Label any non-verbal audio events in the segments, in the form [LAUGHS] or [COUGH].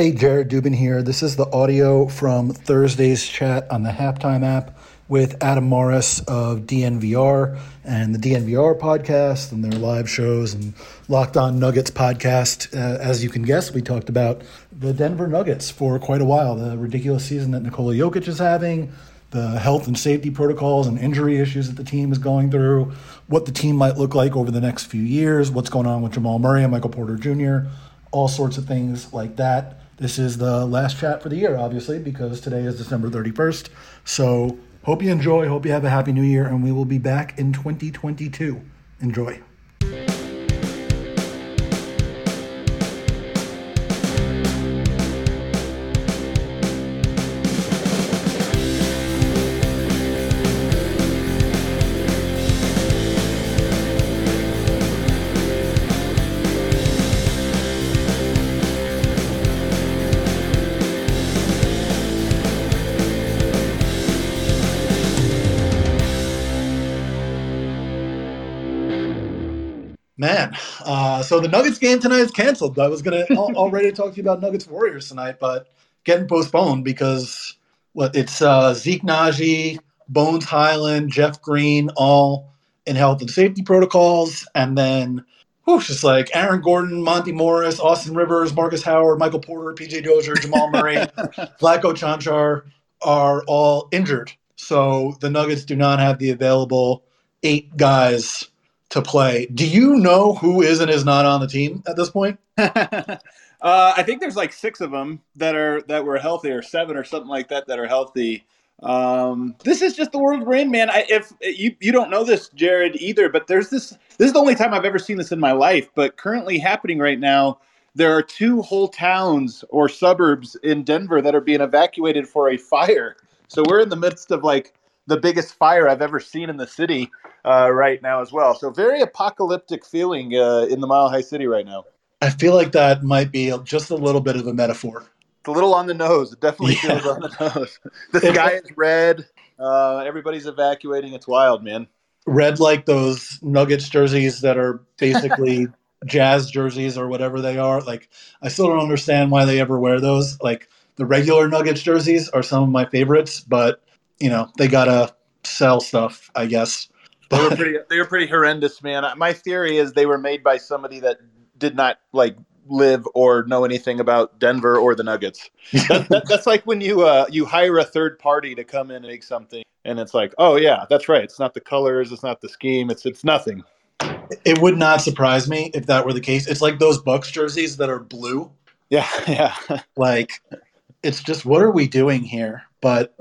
Hey, Jared Dubin here. This is the audio from Thursday's chat on the Halftime app with Adam Mares of DNVR and the DNVR podcast and their live shows and Locked On Nuggets podcast. Uh, as you can guess, we talked about the Denver Nuggets for quite a while, the ridiculous season that Nikola Jokic is having, the health and safety protocols and injury issues that the team is going through, what the team might look like over the next few years, what's going on with Jamal Murray and Michael Porter Jr., all sorts of things like that. This is the last chat for the year, obviously, because today is December 31st. So Hope you enjoy. Hope you have a happy new year, and we will be back in 2022. Enjoy. So the Nuggets game tonight is canceled. I was gonna [LAUGHS] already talk to you about Nuggets Warriors tonight, but getting postponed because what it's uh, Zeke Nnaji, Bones Hyland, Jeff Green, all in health and safety protocols, and then whoosh, just like Aaron Gordon, Monte Morris, Austin Rivers, Marcus Howard, Michael Porter, PJ Dozier, Jamal Murray, [LAUGHS] Vlatko Čančar are all injured. So the Nuggets do not have the available eight guys to play. Do you know who is and is not on the team at this point? [LAUGHS] uh, I think there's like six of them that are that were healthy, or seven, or something like that, that are healthy. Um, this is just the world we're in, man. I, if you you don't know this, Jared, either, but there's this. This is the only time I've ever seen this in my life. But currently happening right now, there are two whole towns or suburbs in Denver that are being evacuated for a fire. So we're in the midst of like the biggest fire I've ever seen in the city uh, right now as well. So very apocalyptic feeling uh, in the Mile High City right now. I feel like that might be just a little bit of a metaphor. It's a little on the nose. It definitely yeah. feels on the nose. [LAUGHS] The sky is red. Uh, everybody's evacuating. It's wild, man. Red like those Nuggets jerseys that are basically [LAUGHS] jazz jerseys or whatever they are. Like, I still don't understand why they ever wear those. Like, the regular Nuggets jerseys are some of my favorites, but, you know, they got to sell stuff, I guess. They were pretty. They were pretty horrendous, man. My theory is they were made by somebody that did not like live or know anything about Denver or the Nuggets. [LAUGHS] That, that, that's like when you uh, you hire a third party to come in and make something, and it's like, oh yeah, that's right. It's not the colors, it's not the scheme, it's it's nothing. It would not surprise me if that were the case. It's like those Bucks jerseys that are blue. Yeah, [LAUGHS] yeah. like it's just what are we doing here? But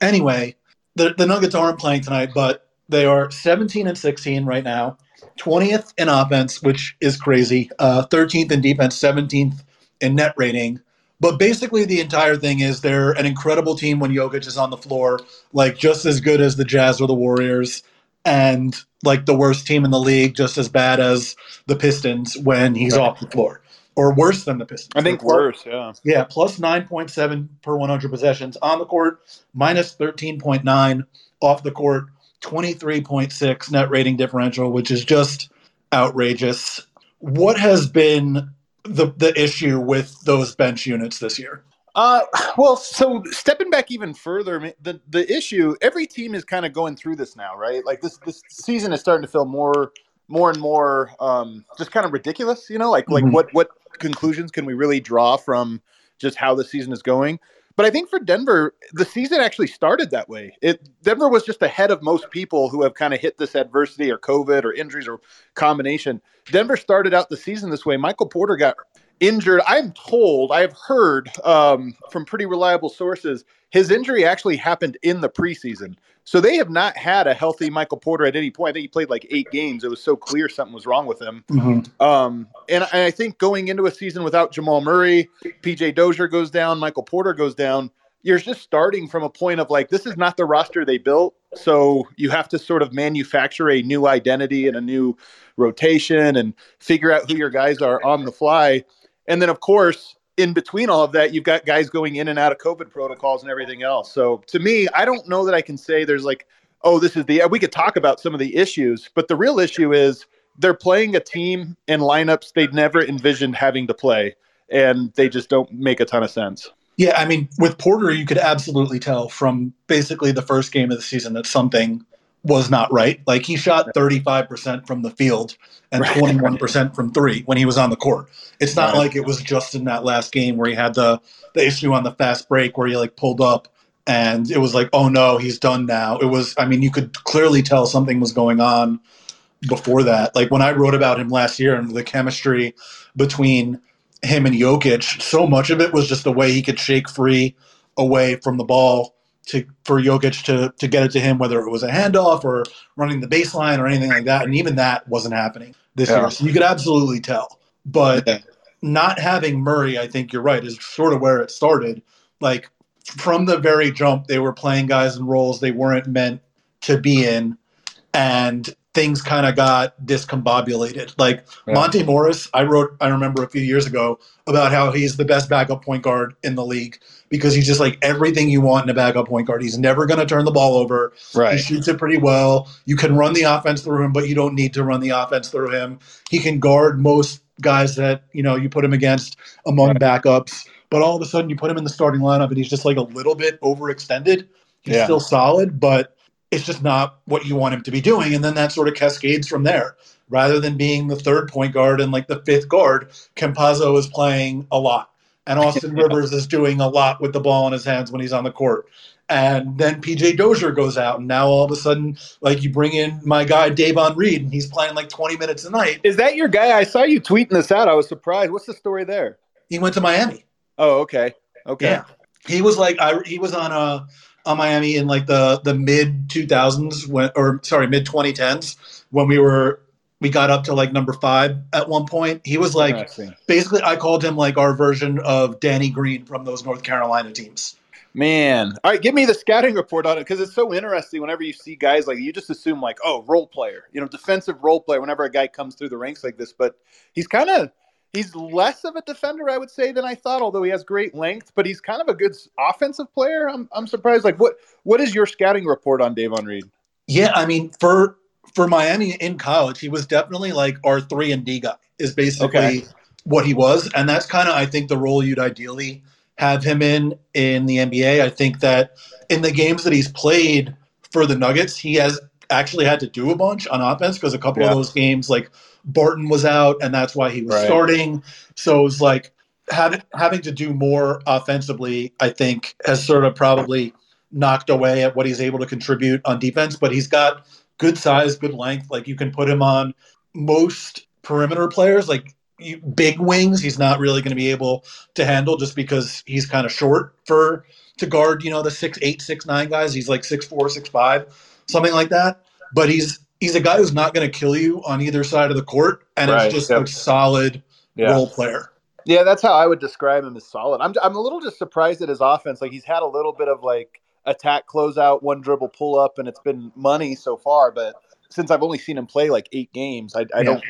anyway, the the Nuggets aren't playing tonight, but they are 17 and 16 right now, 20th in offense, which is crazy, uh, 13th in defense, 17th in net rating. But basically, the entire thing is they're an incredible team when Jokic is on the floor, like just as good as the Jazz or the Warriors, and like the worst team in the league, just as bad as the Pistons when he's right. off the floor, or worse than the Pistons. I think worse, yeah. Yeah, plus 9.7 per 100 possessions on the court, minus 13.9 off the court 23.6 net rating differential, which is just outrageous. What has been the the issue with those bench units this year? Uh, well, so stepping back even further, the the issue every team is kind of going through this now, right? Like this this season is starting to feel more more and more um, just kind of ridiculous, you know? Like like mm-hmm. what what conclusions can we really draw from just how the season is going? But I think for Denver, the season actually started that way. It Denver was just ahead of most people who have kind of hit this adversity or COVID or injuries or combination. Denver started out the season this way. Michael Porter got injured. I'm told, I have heard um, from pretty reliable sources, his injury actually happened in the preseason. So they have not had a healthy Michael Porter at any point. I think he played like eight games. It was so clear something was wrong with him. Mm-hmm. Um, and, and I think going into a season without Jamal Murray, PJ Dozier goes down, Michael Porter goes down. You're just starting from a point of like, this is not the roster they built. So you have to sort of manufacture a new identity and a new rotation and figure out who your guys are on the fly. And then, of course, in between all of that, you've got guys going in and out of COVID protocols and everything else. So to me, I don't know that I can say there's like, oh, this is the, we could talk about some of the issues, but the real issue is they're playing a team and lineups they'd never envisioned having to play. and they just don't make a ton of sense. Yeah, I mean, with Porter, you could absolutely tell from basically the first game of the season that something was not right. Like he shot 35% from the field and 21% from three when he was on the court. It's not right. like it was just in that last game where he had the, the issue on the fast break where he like pulled up and it was like, oh no, he's done now. It was, I mean, you could clearly tell something was going on before that. Like when I wrote about him last year and the chemistry between him and Jokic, so much of it was just the way he could shake free away from the ball to for Jokic to to get it to him, whether it was a handoff or running the baseline or anything like that. And even that wasn't happening this yeah. year. So you could absolutely tell. But yeah. not having Murray, I think you're right, is sort of where it started. Like from the very jump, they were playing guys in roles they weren't meant to be in. And things kind of got discombobulated. Like yeah. Monte Morris, I wrote, I remember a few years ago about how he's the best backup point guard in the league because he's just like everything you want in a backup point guard. He's never going to turn the ball over. Right. He shoots it pretty well. You can run the offense through him, but you don't need to run the offense through him. He can guard most guys that, you know, you put him against among right. backups. But all of a sudden you put him in the starting lineup and he's just like a little bit overextended. He's yeah. still solid, but it's just not what you want him to be doing. And then that sort of cascades from there. Rather than being the third point guard and like the fifth guard, Campazzo is playing a lot. And [LAUGHS] Austin Rivers is doing a lot with the ball in his hands when he's on the court. And then PJ Dozier goes out, and now all of a sudden, like you bring in my guy Davon Reed, and he's playing like 20 minutes a night. Is that your guy? I saw you tweeting this out. I was surprised. What's the story there? He went to Miami. Oh, okay, okay. Yeah, he was like I. He was on a on Miami in like the the mid 2000s when or sorry mid 2010s when we were we got up to like number five at one point. He was like basically I called him like our version of Danny Green from those North Carolina teams. Man, all right, give me the scouting report on it because it's so interesting. Whenever you see guys like you, just assume like, oh, role player, you know, defensive role player. Whenever a guy comes through the ranks like this, but he's kind of he's less of a defender, I would say, than I thought. Although he has great length, but he's kind of a good offensive player. I'm I'm surprised. Like, what what is your scouting report on Davon Reed? Yeah, I mean, for for Miami in college, he was definitely like our three and D guy. Is basically okay. what he was, and that's kind of I think the role you'd ideally have him in in the NBA. I think that in the games that he's played for the Nuggets, he has actually had to do a bunch on offense because a couple yeah. of those games, like Barton was out, and that's why he was right. starting. So it was like having having to do more offensively. I think has sort of probably knocked away at what he's able to contribute on defense. But he's got good size, good length. Like you can put him on most perimeter players, like big wings. He's not really going to be able to handle just because he's kind of short for to guard. You know the six eight, six nine guys. He's like six four, six five, something like that. But he's he's a guy who's not going to kill you on either side of the court, and right. it's just yep. a solid yeah. role player. Yeah, that's how I would describe him as solid. I'm I'm a little just surprised at his offense. Like he's had a little bit of like attack, closeout, one dribble, pull up, and it's been money so far. But since I've only seen him play like eight games, I, I yeah. don't.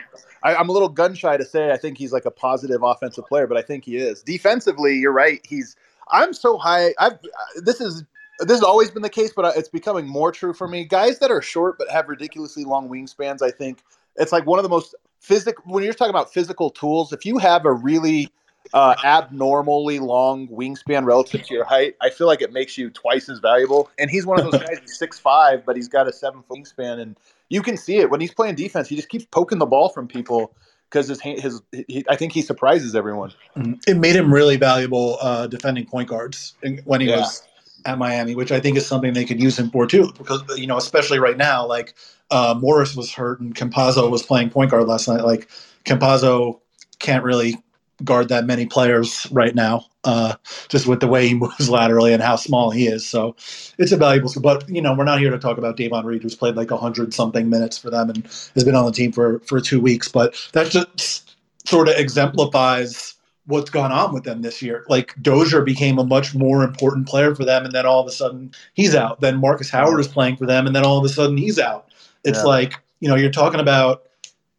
I, I'm a little gun shy to say I think he's like a positive offensive player, but I think he is. Defensively, you're right. He's I'm so high. I've this is this has always been the case, but it's becoming more true for me. Guys that are short but have ridiculously long wingspans, I think it's like one of the most physical. When you're talking about physical tools, if you have a really uh, abnormally long wingspan relative to your height, I feel like it makes you twice as valuable. And he's one of those guys. Six five, but he's got a seven foot wingspan, and you can see it when he's playing defense. He just keeps poking the ball from people because his his he, I think he surprises everyone. Mm-hmm. It made him really valuable uh, defending point guards when he yeah. was at Miami, which I think is something they could use him for too. Because you know, especially right now, like uh, Morris was hurt and Campazzo was playing point guard last night. Like Campazzo can't really guard that many players right now, uh, just with the way he [LAUGHS] moves laterally and how small he is. So it's a valuable. But you know, we're not here to talk about Davon Reed, who's played like hundred something minutes for them and has been on the team for for two weeks. But that just sort of exemplifies what's gone on with them this year. Like Dozier became a much more important player for them, and then all of a sudden he's out. Then Marcus Howard is playing for them, and then all of a sudden he's out. It's yeah. like you know you're talking about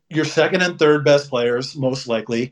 your second and third best players, most likely.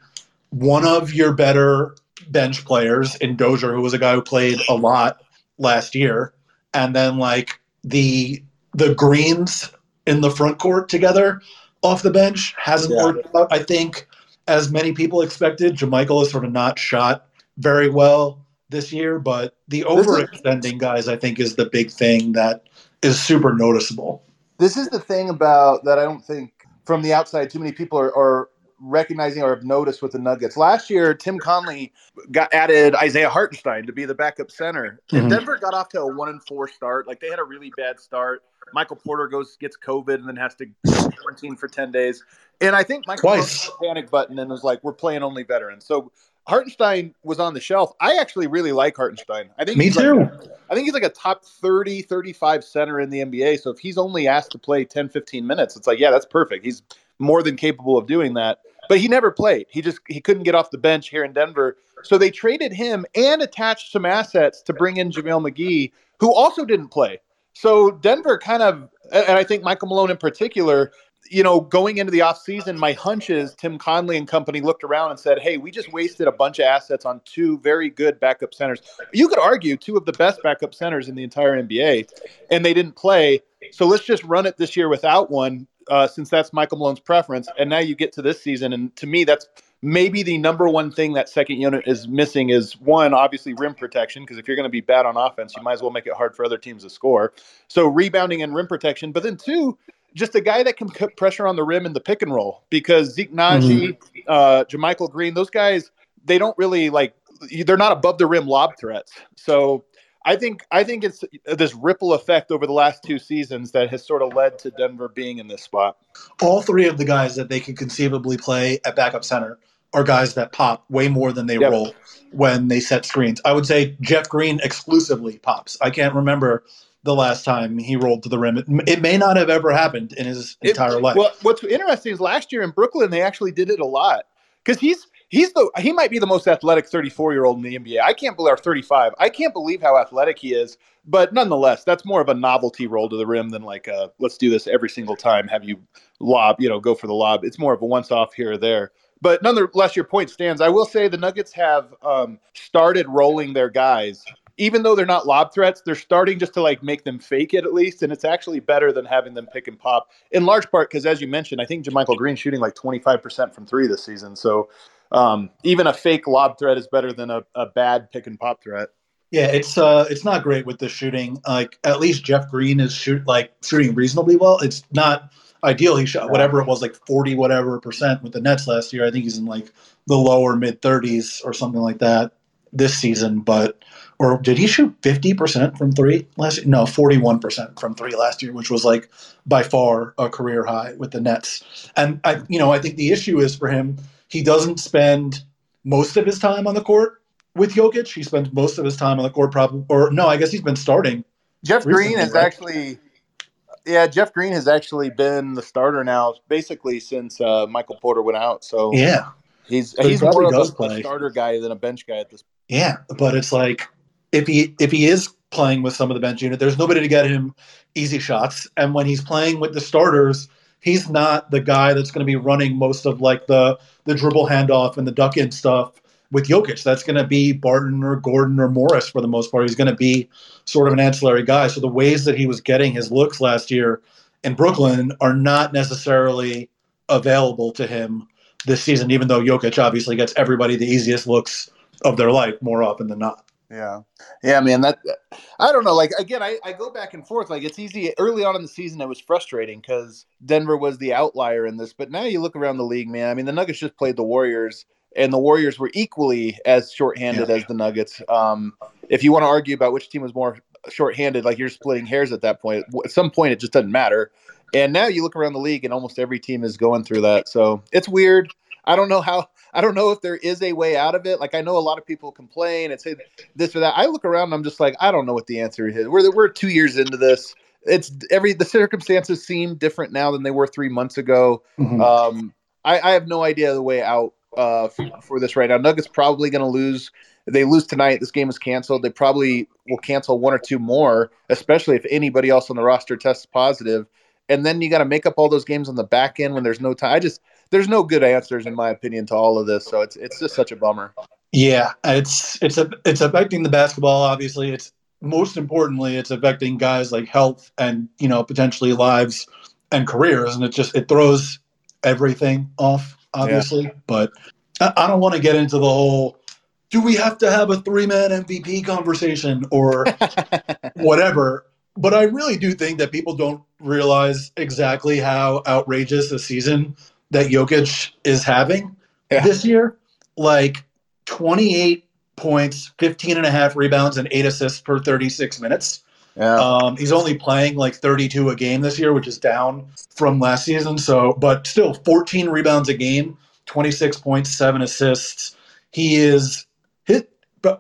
One of your better bench players in Dozier, who was a guy who played a lot last year, and then like the the Greens in the front court together off the bench hasn't yeah. worked out. I think as many people expected. JaMychal has sort of not shot very well this year, but the overextending guys, I think, is the big thing that is super noticeable. This is the thing about that I don't think from the outside too many people are, are recognizing or have noticed with the Nuggets. Last year, Tim Connolly got added Isaiah Hartenstein to be the backup center, mm-hmm. Denver got off to a one and four start. Like they had a really bad start. Michael Porter goes gets COVID and then has to quarantine for ten days. And I think Michael Twice. panic button and was like, "We're playing only veterans." So Hartenstein was on the shelf. I actually really like Hartenstein. I think Me too. Like, I think he's like a top 30, 35 center in the NBA. So if he's only asked to play 10, 15 minutes, it's like, yeah, that's perfect. He's more than capable of doing that. But he never played. He just he couldn't get off the bench here in Denver. So they traded him and attached some assets to bring in JaVale McGee, who also didn't play. So Denver kind of and I think Michael Malone in particular you know, going into the offseason, my hunch is Tim Connolly and company looked around and said, hey, we just wasted a bunch of assets on two very good backup centers. You could argue two of the best backup centers in the entire NBA, and they didn't play. So let's just run it this year without one, uh, since that's Michael Malone's preference. And now you get to this season, and to me, that's maybe the number one thing that second unit is missing is one, obviously rim protection, because if you're going to be bad on offense, you might as well make it hard for other teams to score. So rebounding and rim protection, but then two, just a guy that can put pressure on the rim in the pick and roll because Zeke Nnaji, mm-hmm. uh, JaMychal Green, those guys, they don't really like, they're not above the rim lob threats. So I think I think it's this ripple effect over the last two seasons that has sort of led to Denver being in this spot. All three of the guys that they could conceivably play at backup center are guys that pop way more than they yep. roll when they set screens. I would say Jeff Green exclusively pops. I can't remember the last time he rolled to the rim. It, it may not have ever happened in his entire it, life. Well, what's interesting is last year in Brooklyn they actually did it a lot because he's he's the he might be the most athletic 34 year old in the NBA. I can't believe or 35. I can't believe how athletic he is. But nonetheless, that's more of a novelty roll to the rim than like a, let's do this every single time. Have you lob, you know, go for the lob. It's more of a once off here or there. But nonetheless, your point stands. I will say the Nuggets have um, started rolling their guys even though they're not lob threats, they're starting just to like make them fake it at least, and it's actually better than having them pick and pop. In large part because, as you mentioned, I think JaMychal Green shooting like twenty five percent from three this season. So um, even a fake lob threat is better than a, a bad pick and pop threat. Yeah, it's uh, it's not great with the shooting. Like at least Jeff Green is shoot like shooting reasonably well. It's not ideal. He shot whatever it was, like forty whatever percent with the Nets last year. I think he's in like the lower mid thirties or something like that this season. But or did he shoot 50% from three last year? No, 41% from three last year, which was like by far a career high with the Nets. And I, you know, I think the issue is for him, he doesn't spend most of his time on the court with Jokic. He spends most of his time on the court, probably, or no, I guess he's been starting. Jeff recently, Green has right? actually, yeah, Jeff Green has actually been the starter now, basically since uh, Michael Porter went out. So yeah, he's so he's he more of a, a starter guy than a bench guy at this. point. Yeah, but it's like if he if he is playing with some of the bench unit, there's nobody to get him easy shots. And when he's playing with the starters, he's not the guy that's going to be running most of like the the dribble handoff and the duck in stuff with Jokic. That's going to be Barton or Gordon or Morris for the most part. He's going to be sort of an ancillary guy. So the ways that he was getting his looks last year in Brooklyn are not necessarily available to him this season, even though Jokic obviously gets everybody the easiest looks of their life more often than not. Yeah. Yeah, man. That I don't know. Like again, I, I go back and forth. Like it's easy early on in the season it was frustrating because Denver was the outlier in this. But now you look around the league, man. I mean the Nuggets just played the Warriors and the Warriors were equally as shorthanded yeah. as the Nuggets. Um, if you want to argue about which team was more shorthanded, like you're splitting hairs at that point. At some point it just doesn't matter. And now you look around the league and almost every team is going through that. So it's weird. I don't know how I don't know if there is a way out of it. Like I know a lot of people complain and say this or that. I look around and I'm just like, I don't know what the answer is. We're we're two years into this. It's every the circumstances seem different now than they were three months ago. Mm-hmm. Um, I, I, have no idea the way out uh, for, for this right now. Nuggets probably going to lose. If they lose tonight, this game is canceled. They probably will cancel one or two more, especially if anybody else on the roster tests positive. And then you got to make up all those games on the back end when there's no time. I just there's no good answers in my opinion to all of this. So it's it's just such a bummer. Yeah, it's it's a, it's affecting the basketball. Obviously, it's most importantly, it's affecting guys like health and you know potentially lives and careers, and it just it throws everything off. obviously, yeah. but I, I don't want to get into the whole do we have to have a three man MVP conversation or [LAUGHS] whatever. But I really do think that people don't realize exactly how outrageous a season that Jokic is having yeah. this year. Like 28 points, 15 and a half rebounds, and eight assists per 36 minutes. Yeah. Um, he's only playing like 32 a game this year, which is down from last season. So, but still 14 rebounds a game, 26 points, seven assists. He is his,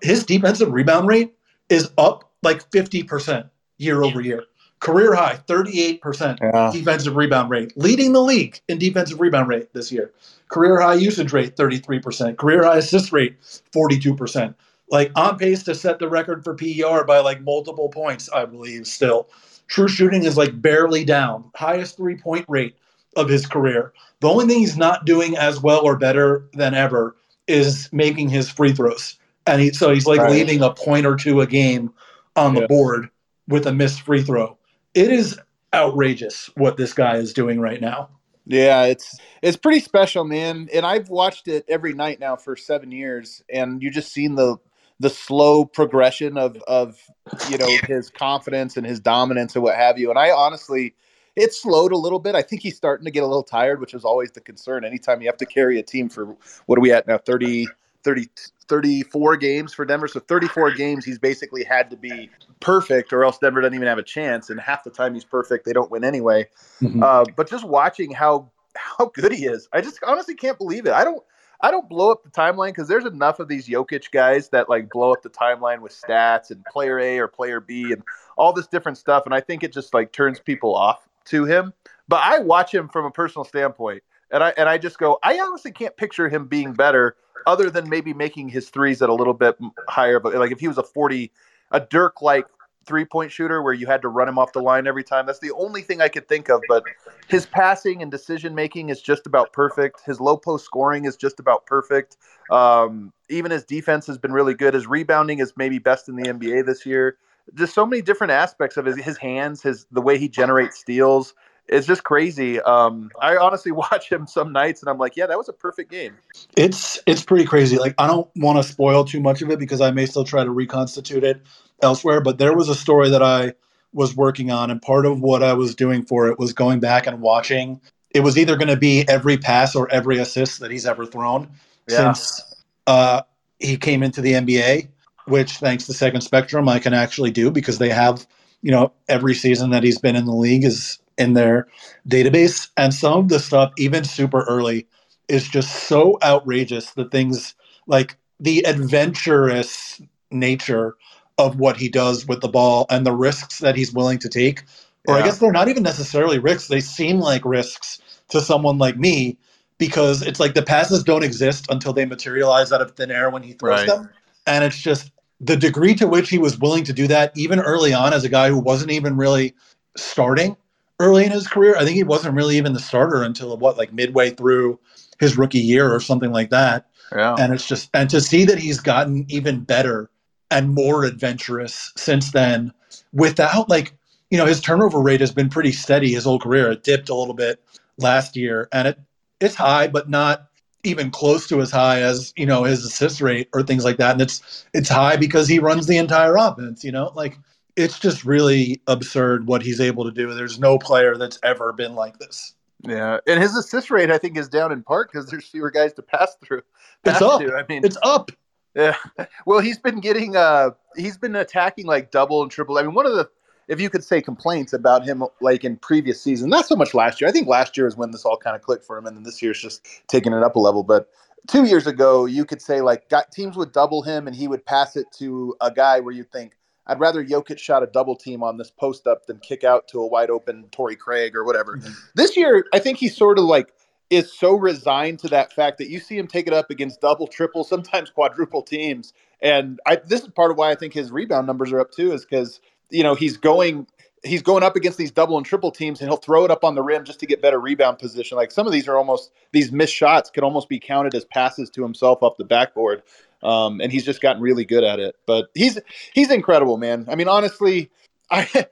his defensive rebound rate is up like 50% year over year. Career high, 38% yeah. defensive rebound rate, leading the league in defensive rebound rate this year. Career high usage rate, 33%. Career high assist rate, 42%. Like on pace to set the record for PER by like multiple points, I believe, still. True shooting is like barely down. Highest three point rate of his career. The only thing he's not doing as well or better than ever is making his free throws. And he, so he's like right. leaving a point or two a game on the board with a missed free throw. It is outrageous what this guy is doing right now. Yeah, it's it's pretty special, man. And I've watched it every night now for seven years, and you just seen the the slow progression of of you know his confidence and his dominance and what have you. And I honestly, it slowed a little bit. I think he's starting to get a little tired, which is always the concern. Anytime you have to carry a team for what are we at now 30, 30 34 games for Denver. So 34 games, he's basically had to be perfect, or else Denver doesn't even have a chance. And half the time he's perfect, they don't win anyway. Mm-hmm. Uh, but just watching how how good he is, I just honestly can't believe it. I don't. I don't blow up the timeline because there's enough of these Jokic guys that like blow up the timeline with stats and player A or player B and all this different stuff. And I think it just like turns people off to him. But I watch him from a personal standpoint and I and I just go, I honestly can't picture him being better other than maybe making his threes at a little bit higher. But like if he was a 40, a Dirk like three point shooter where you had to run him off the line every time, that's the only thing I could think of. But his passing and decision making is just about perfect. His low post scoring is just about perfect. Um, even his defense has been really good. His rebounding is maybe best in the NBA this year. Just so many different aspects of his, his hands, his the way he generates steals it's just crazy. Um, I honestly [LAUGHS] watch him some nights, and I'm like, yeah, that was a perfect game. It's it's pretty crazy. Like I don't want to spoil too much of it because I may still try to reconstitute it elsewhere. But there was a story that I was working on, and part of what I was doing for it was going back and watching. It was either going to be every pass or every assist that he's ever thrown yeah. since uh, he came into the NBA. Which, thanks to Second Spectrum, I can actually do because they have, you know, every season that he's been in the league is in their database. And some of the stuff, even super early, is just so outrageous. The things like the adventurous nature of what he does with the ball and the risks that he's willing to take. Or yeah. I guess they're not even necessarily risks, they seem like risks to someone like me because it's like the passes don't exist until they materialize out of thin air when he throws right. them. And it's just the degree to which he was willing to do that, even early on, as a guy who wasn't even really starting, early in his career. I think he wasn't really even the starter until what, like midway through his rookie year or something like that. Yeah. And it's just and to see that he's gotten even better and more adventurous since then without like you know his turnover rate has been pretty steady his whole career it dipped a little bit last year and it it's high but not even close to as high as you know his assist rate or things like that and it's it's high because he runs the entire offense you know like it's just really absurd what he's able to do. There's no player that's ever been like this. Yeah, and his assist rate I think is down in part because there's fewer guys to pass through. Pass it's up. To. I mean, it's up. Yeah. Well, he's been getting uh he's been attacking like double and triple. I mean, one of the if you could say complaints about him like in previous season, not so much last year. I think last year is when this all kind of clicked for him, and then this year's just taking it up a level. But two years ago, you could say like got, teams would double him, and he would pass it to a guy where you think I'd rather Jokic shot a double team on this post up than kick out to a wide open Torrey Craig or whatever. Mm-hmm. This year, I think he's sort of like is so resigned to that fact that you see him take it up against double, triple, sometimes quadruple teams. And I, this is part of why I think his rebound numbers are up too, is because you know he's going he's going up against these double and triple teams and he'll throw it up on the rim just to get better rebound position. Like some of these are almost these missed shots could almost be counted as passes to himself off the backboard. Um, and he's just gotten really good at it. But he's he's incredible, man. I mean, honestly, [LAUGHS] I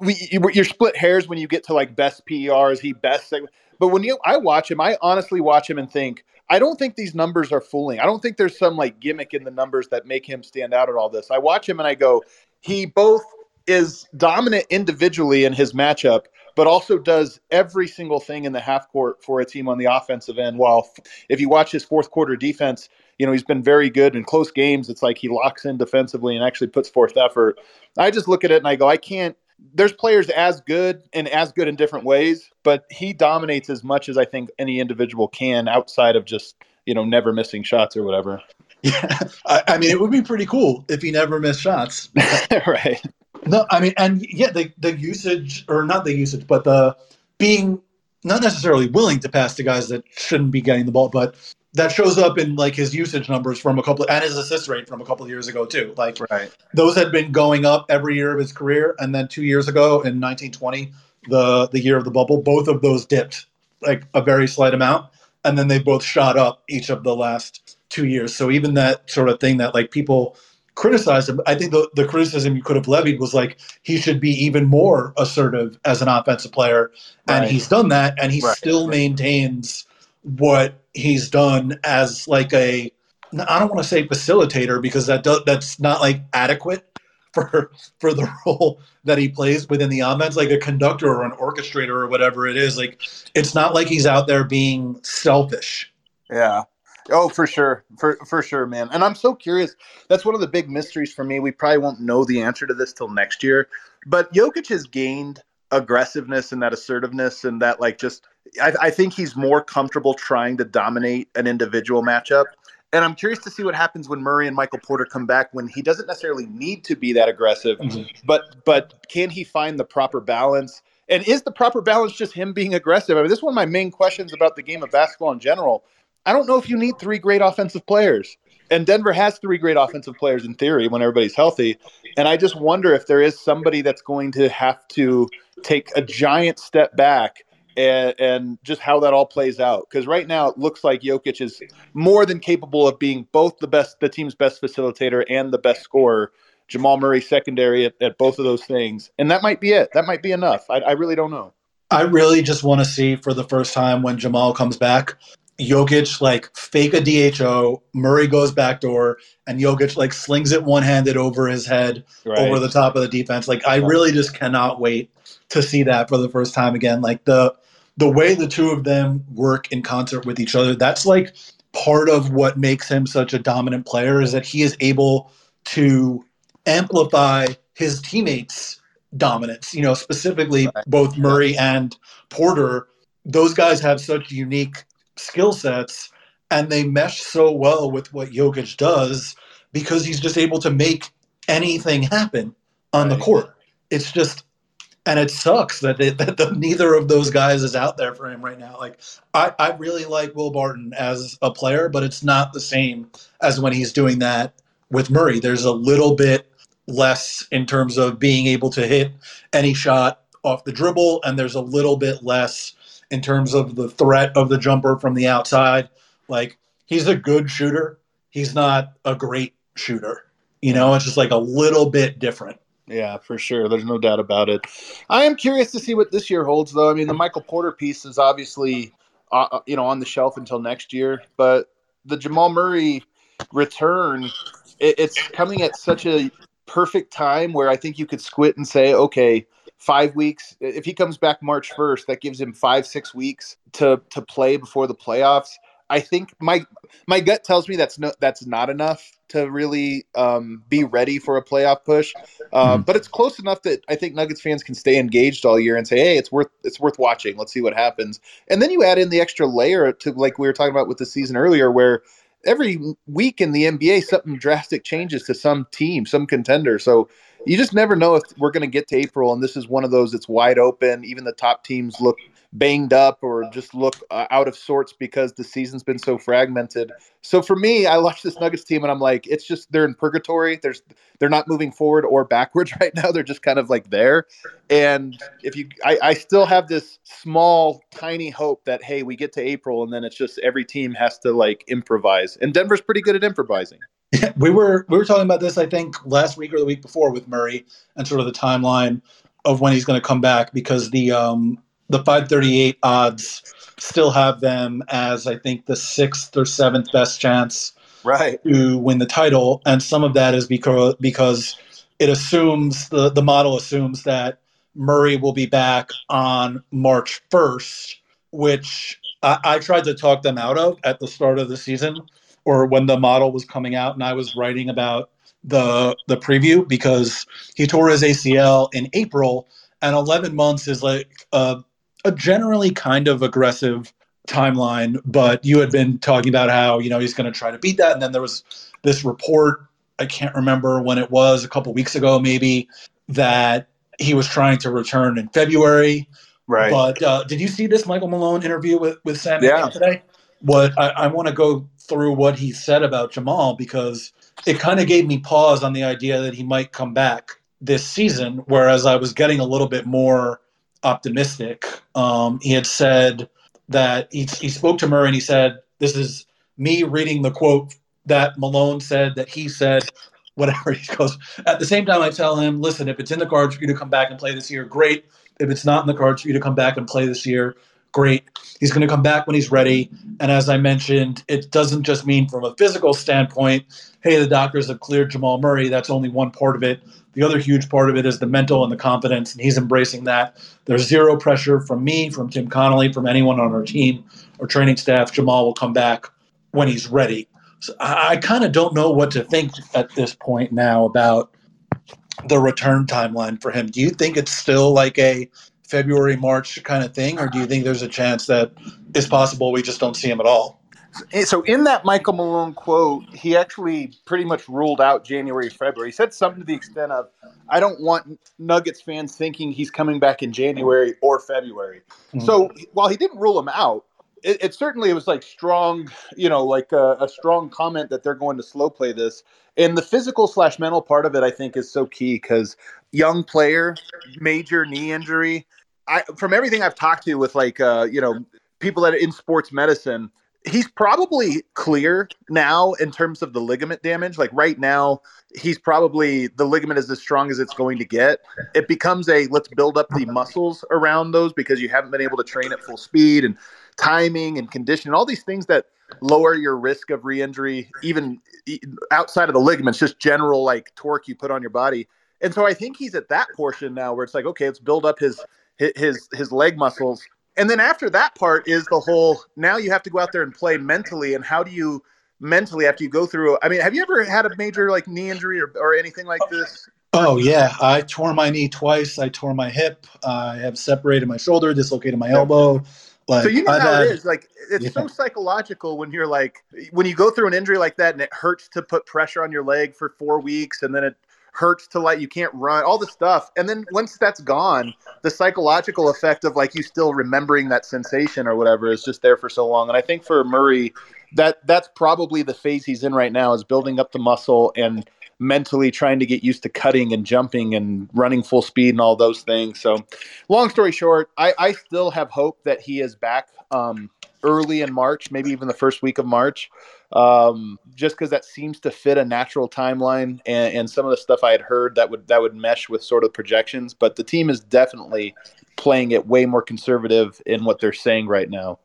we you're split hairs when you get to like best PERs, he best. But when you I watch him, I honestly watch him and think, I don't think these numbers are fooling. I don't think there's some like gimmick in the numbers that make him stand out at all this. I watch him and I go, he both is dominant individually in his matchup, but also does every single thing in the half court for a team on the offensive end. While if you watch his fourth quarter defense, you know, he's been very good in close games. It's like he locks in defensively and actually puts forth effort. I just look at it and I go, I can't. There's players as good and as good in different ways, but he dominates as much as I think any individual can outside of just, you know, never missing shots or whatever. [LAUGHS] Yeah. I, I mean, it would be pretty cool if he never missed shots. [LAUGHS] right. No, I mean, and yeah, the the usage or not the usage, but the being not necessarily willing to pass to guys that shouldn't be getting the ball, but that shows up in like his usage numbers from a couple and his assist rate from a couple of years ago too. Like right. those had been going up every year of his career, and then two years ago in 1920, the the year of the bubble, both of those dipped like a very slight amount, and then they both shot up each of the last two years. So even that sort of thing that like people criticized him. I think the, the criticism you could have levied was like he should be even more assertive as an offensive player, and Right. he's done that, and he Right, still right. maintains what he's done as like a I don't want to say facilitator because that does, that's not like adequate for for the [LAUGHS] role that he plays within the offense, like a conductor or an orchestrator or whatever it is. Like it's not like he's out there being selfish. Yeah. Oh, for sure. For for sure, man. And I'm so curious. That's one of the big mysteries for me. We probably won't know the answer to this till next year. But Jokic has gained aggressiveness and that assertiveness and that like just I, I think he's more comfortable trying to dominate an individual matchup. And I'm curious to see what happens when Murray and Michael Porter come back when he doesn't necessarily need to be that aggressive, mm-hmm. but but can he find the proper balance? And is the proper balance just him being aggressive? I mean, this is one of my main questions about the game of basketball in general. I don't know if you need three great offensive players. And Denver has three great offensive players in theory when everybody's healthy. And I just wonder if there is somebody that's going to have to take a giant step back and, and just how that all plays out. Because right now it looks like Jokic is more than capable of being both the best, the team's best facilitator and the best scorer. Jamal Murray secondary at, at both of those things. And that might be it. That might be enough. I, I really don't know. I really just want to see for the first time when Jamal comes back, Jokic like fake a DHO, Murray goes backdoor, and Jokic like slings it one handed over his head over the top of the defense. Like I really just cannot wait to see that for the first time again. Like the the way the two of them work in concert with each other, that's like part of what makes him such a dominant player is that he is able to amplify his teammates' dominance. You know, specifically Right. both Murray and Porter. Those guys have such unique skill sets and they mesh so well with what Jokic does because he's just able to make anything happen on the court. It's just, and it sucks that, they, [LAUGHS] that the, neither of those guys is out there for him right now. Like, I, I really like Will Barton as a player, but it's not the same as when he's doing that with Murray. There's a little bit less in terms of being able to hit any shot off the dribble, and there's a little bit less in terms of the threat of the jumper from the outside. Like, he's a good shooter, he's not a great shooter. You know, it's just like a little bit different. Yeah, for sure. There's no doubt about it. I am curious to see what this year holds, though. I mean, the Michael Porter piece is obviously, uh, uh, you know, on the shelf until next year, but the Jamal Murray return, it, it's coming at such a perfect time where I think you could squint and say, okay, five weeks. If he comes back March 1st, that gives him five, six weeks to to play before the playoffs. I think my my gut tells me that's no that's not enough to really um, be ready for a playoff push. Uh, But it's close enough that I think Nuggets fans can stay engaged all year and say, "Hey, it's worth it's worth watching. Let's see what happens." And then you add in the extra layer to like we were talking about with the season earlier, where every week in the NBA something drastic changes to some team, some contender. So you just never know if we're going to get to April and this is one of those that's wide open. Even the top teams look banged up or just look uh, out of sorts because the season's been so fragmented. So for me, I watch this Nuggets team and I'm like, it's just they're in purgatory. There's they're not moving forward or backwards [LAUGHS] right now. They're just kind of like there. And if you, I, I still have this small, tiny hope that hey, we get to April and then it's just every team has to like improvise. And Denver's pretty good at improvising. [LAUGHS] we were we were talking about this I think last week or the week before with Murray and sort of the timeline of when he's going to come back because the um the 538 odds still have them as I think the sixth or seventh best chance right. to win the title, and some of that is because because it assumes the the model assumes that Murray will be back on March first, which I, I tried to talk them out of at the start of the season or when the model was coming out, and I was writing about the the preview because he tore his ACL in April, and 11 months is like a, a generally kind of aggressive timeline. But you had been talking about how you know he's going to try to beat that, and then there was this report. I can't remember when it was, a couple weeks ago maybe, that he was trying to return in February. right But uh, did you see this Michael Malone interview with with Sam Yeah. Today? What I, I want to go through what he said about Jamal because it kind of gave me pause on the idea that he might come back this season. Whereas I was getting a little bit more optimistic. Um, he had said that he, he spoke to Murray and he said, "This is me reading the quote that Malone said that he said." [LAUGHS] Whatever he goes. At the same time, I tell him, "Listen, if it's in the cards for you to come back and play this year, great. If it's not in the cards for you to come back and play this year, great. He's going to come back when he's ready. And as I mentioned, it doesn't just mean from a physical standpoint, hey, the doctors have cleared Jamal Murray. That's only one part of it. The other huge part of it is the mental and the confidence, and he's embracing that. There's zero pressure from me, from Tim Connolly, from anyone on our team or training staff. Jamal will come back when he's ready. So I, I kind of don't know what to think at this point now about the return timeline for him. Do you think it's still like a February, March kind of thing, or do you think there's a chance that it's possible we just don't see him at all? so in that Michael Malone quote, he actually pretty much ruled out January, February. He said something to the extent of, "I don't want Nuggets fans thinking he's coming back in January or February." Mhm. So while he didn't rule him out, it, it certainly was like strong, you know, like a, a strong comment that they're going to slow play this. And the physical slash mental part of it, I think, is so key because young player, major knee injury. I from everything I've talked to with like uh, you know people that are in sports medicine, he's probably clear now in terms of the ligament damage. Like right now, he's probably the ligament is as strong as it's going to get. It becomes a let's build up the muscles around those because you haven't been able to train at full speed and timing and conditioning, all these things that lower your risk of re-injury, even outside of the ligaments, just general like torque you put on your body. And so I think he's at that portion now where it's like, okay, let's build up his his his leg muscles. And then after that part is the whole now you have to go out there and play mentally and how do you mentally after you go through I mean, have you ever had a major like knee injury or, or anything like this? Oh yeah, I tore my knee twice. I tore my hip. I have separated my shoulder, dislocated my elbow. Like so you know I've how it is. Like it's Yeah. so psychological when you're like when you go through an injury like that and it hurts to put pressure on your leg for four weeks and then it hurts to like you can't run all the stuff and then once that's gone the psychological effect of like you still remembering that sensation or whatever is just there for so long and i think for murray that that's probably the phase he's in right now is building up the muscle and mentally trying to get used to cutting and jumping and running full speed and all those things so long story short i, I still have hope that he is back um, early in march maybe even the first week of march um, just because that seems to fit a natural timeline and, and some of the stuff I had heard that would that would mesh with sort of projections. But the team is definitely playing it way more conservative in what they're saying right now.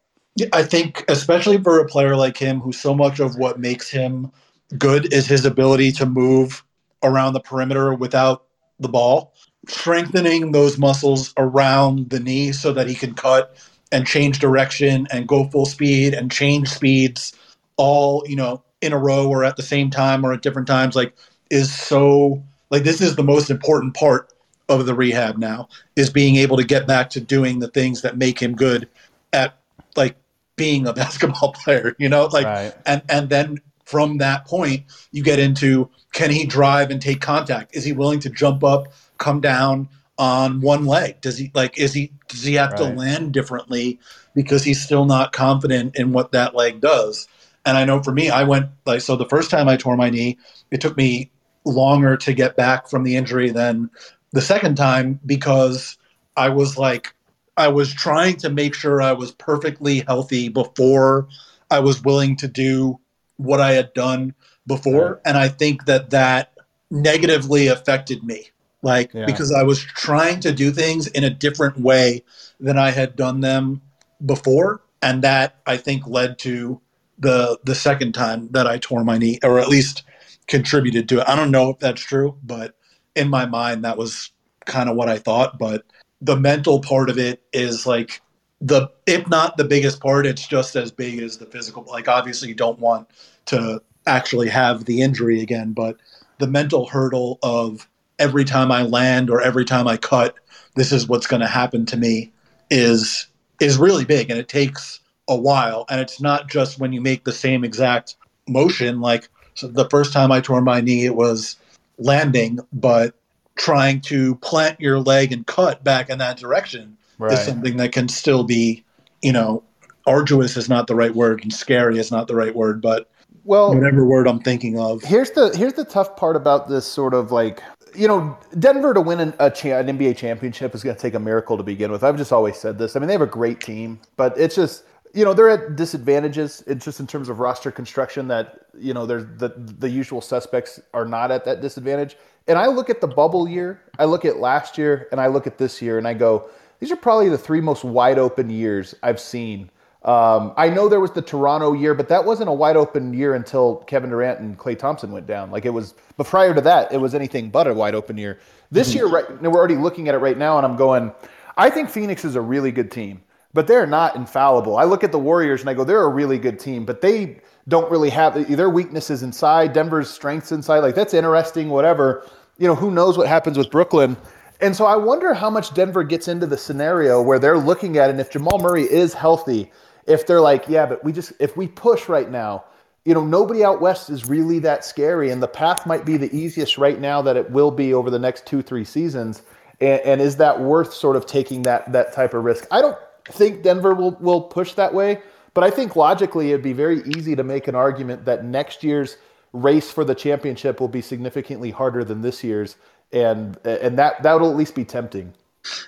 I think, especially for a player like him, who so much of what makes him good is his ability to move around the perimeter without the ball, strengthening those muscles around the knee so that he can cut and change direction and go full speed and change speeds all, you know, in a row or at the same time or at different times, like is so like this is the most important part of the rehab now is being able to get back to doing the things that make him good at like being a [LAUGHS] basketball player, you know, like right. and and then from that point you get into can he drive and take contact? Is he willing to jump up, come down on one leg? Does he like is he does he have to land differently because he's still not confident in what that leg does? And I know for me, I went like so the first time I tore my knee, it took me longer to get back from the injury than the second time because I was like I was trying to make sure I was perfectly healthy before I was willing to do what I had done before, Right. and I think that that negatively affected me. Like Yeah. because I was trying to do things in a different way than I had done them before, and that I think led to the the second time that I tore my knee, or at least contributed to it. I don't know if that's true, but in my mind, that was kind of what I thought. But the mental part of it is like the if not the biggest part, it's just as big as the physical. Like obviously, you don't want to actually have the injury again, but the mental hurdle of every time I land or every time I cut, this is what's going to happen to me is is really big, and it takes a while. And it's not just when you make the same exact motion. Like so the first time I tore my knee, it was landing, but trying to plant your leg and cut back in that direction right. is something that can still be, you know, arduous is not the right word and scary is not the right word, but well, whatever word I'm thinking of. Here's the here's the tough part about this sort of like you know, Denver to win an, a cha- an NBA championship is going to take a miracle to begin with. I've just always said this. I mean, they have a great team, but it's just you know they're at disadvantages. It's just in terms of roster construction that you know there's the the usual suspects are not at that disadvantage. And I look at the bubble year, I look at last year, and I look at this year, and I go, these are probably the three most wide open years I've seen. Um, I know there was the Toronto year, but that wasn't a wide open year until Kevin Durant and Klay Thompson went down. Like it was, but prior to that, it was anything but a wide open year. This mm-hmm. year, right, now, we're already looking at it right now, and I'm going, I think Phoenix is a really good team, but they're not infallible. I look at the Warriors and I go, they're a really good team, but they don't really have their weaknesses inside, Denver's strengths inside. Like that's interesting, whatever. You know, who knows what happens with Brooklyn. And so I wonder how much Denver gets into the scenario where they're looking at, and if Jamal Murray is healthy, if they're like, yeah, but we just, if we push right now, you know, nobody out west is really that scary. And the path might be the easiest right now that it will be over the next two, three seasons. And, and is that worth sort of taking that, that type of risk? I don't think Denver will, will push that way. But I think logically, it'd be very easy to make an argument that next year's race for the championship will be significantly harder than this year's, and and that that will at least be tempting.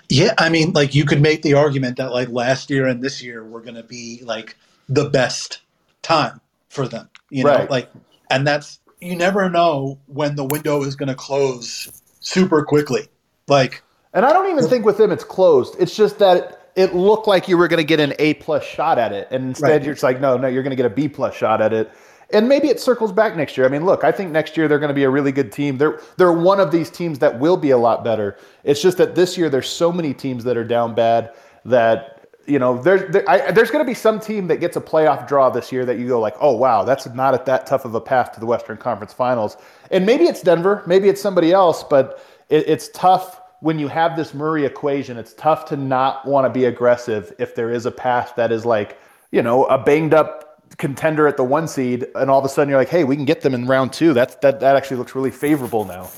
Yeah, I mean, like you could make the argument that like last year and this year were going to be like the best time for them, you know, right. like, and that's you never know when the window is going to close super quickly, like. And I don't even think with them it's closed. It's just that it looked like you were going to get an A plus shot at it, and instead right. you're just like, no, no, you're going to get a B plus shot at it. And maybe it circles back next year. I mean, look, I think next year they're going to be a really good team. They're they're one of these teams that will be a lot better. It's just that this year there's so many teams that are down bad that you know there's there, I, there's going to be some team that gets a playoff draw this year that you go like, oh wow, that's not at that tough of a path to the Western Conference Finals. And maybe it's Denver, maybe it's somebody else, but it, it's tough when you have this Murray equation, it's tough to not want to be aggressive if there is a path that is like, you know, a banged up contender at the one seed, and all of a sudden you're like, hey, we can get them in round two. That's that that actually looks really favorable now.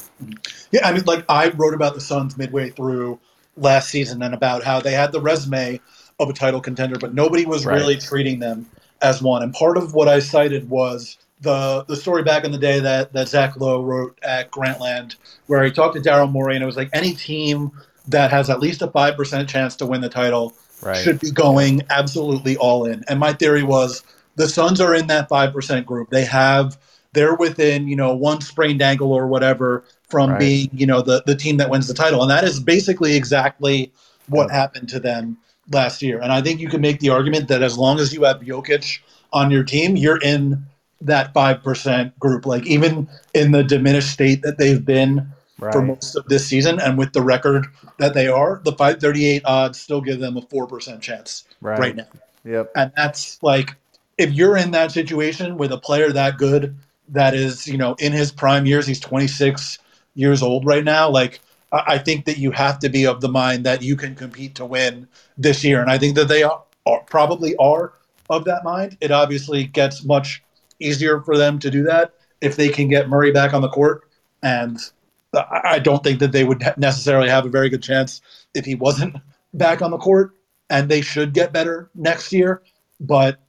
Yeah, I mean, like I wrote about the Suns midway through last season and about how they had the resume of a title contender, but nobody was right. really treating them as one. And part of what I cited was the the story back in the day that that Zach Lowe wrote at Grantland, where he talked to Daryl Morey, and it was like any team that has at least a five percent chance to win the title right. should be going absolutely all in. And my theory was the Suns are in that five percent group. They have they're within you know one sprained ankle or whatever from right. being you know the the team that wins the title, and that is basically exactly what yeah. happened to them last year. And I think you can make the argument that as long as you have Jokic on your team, you're in that 5% group. Like even in the diminished state that they've been right. for most of this season and with the record that they are, the 538 odds still give them a 4% chance right, right now. Yep. And that's like if you're in that situation with a player that good that is, you know, in his prime years, he's 26 years old right now, like I think that you have to be of the mind that you can compete to win this year. And I think that they are, are probably are of that mind. It obviously gets much easier for them to do that if they can get Murray back on the court. And I don't think that they would necessarily have a very good chance if he wasn't back on the court. And they should get better next year. But,